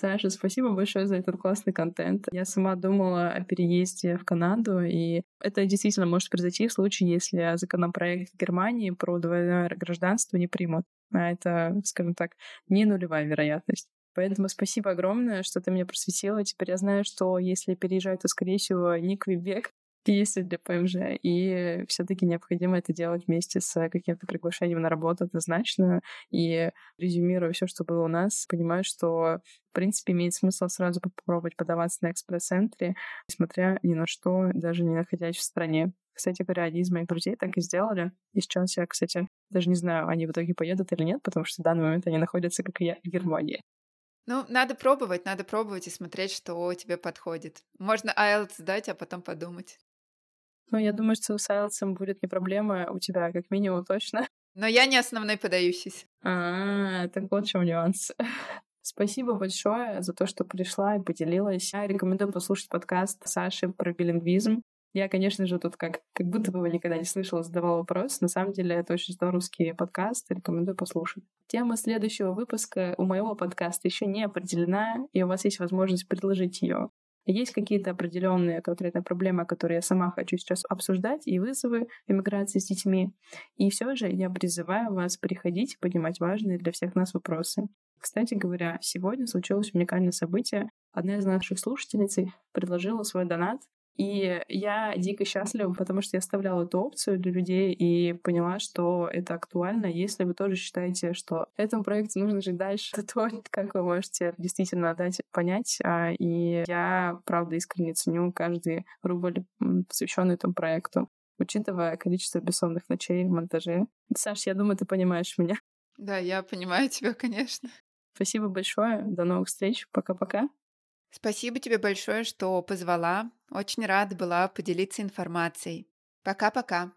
Саша, спасибо большое за этот классный контент. Я сама думала о переезде в Канаду, и это действительно может произойти в случае, если законопроект Германии про двойное гражданство не примут. А это, скажем так, не нулевая вероятность. Поэтому спасибо огромное, что ты меня просветила. Теперь я знаю, что если переезжаю, то, скорее всего, не Квебек, есть для ПМЖ, и все таки необходимо это делать вместе с каким-то приглашением на работу однозначно. И резюмируя все, что было у нас, понимаю, что в принципе имеет смысл сразу попробовать подаваться на экспресс-центре, несмотря ни на что, даже не находясь в стране. Кстати говоря, один из моих друзей так и сделали. И сейчас я, кстати, даже не знаю, они в итоге поедут или нет, потому что в данный момент они находятся, как и я, в Германии. Ну, надо пробовать, надо пробовать и смотреть, что тебе подходит. Можно IELTS сдать, а потом подумать. Ну, я думаю, что с IELTS будет не проблема у тебя, как минимум, точно. Но я не основной подающийся. А, так вот в чем нюанс. Спасибо большое за то, что пришла и поделилась. Я рекомендую послушать подкаст Саши про билингвизм. Я, конечно же, тут как, как будто бы его никогда не слышала, задавала вопрос. На самом деле, это очень здоровский подкаст, рекомендую послушать. Тема следующего выпуска у моего подкаста еще не определена, и у вас есть возможность предложить ее. Есть какие-то определенные конкретные проблемы, которые я сама хочу сейчас обсуждать, и вызовы иммиграции с детьми. И все же я призываю вас приходить и поднимать важные для всех нас вопросы. Кстати говоря, сегодня случилось уникальное событие. Одна из наших слушательниц предложила свой донат и я дико счастлива, потому что я оставляла эту опцию для людей и поняла, что это актуально. Если вы тоже считаете, что этому проекту нужно жить дальше, то как вы можете действительно дать понять. А, и я, правда, искренне ценю каждый рубль, посвященный этому проекту учитывая количество бессонных ночей в монтаже. Саш, я думаю, ты понимаешь меня. Да, я понимаю тебя, конечно. Спасибо большое. До новых встреч. Пока-пока. Спасибо тебе большое, что позвала. Очень рада была поделиться информацией. Пока-пока.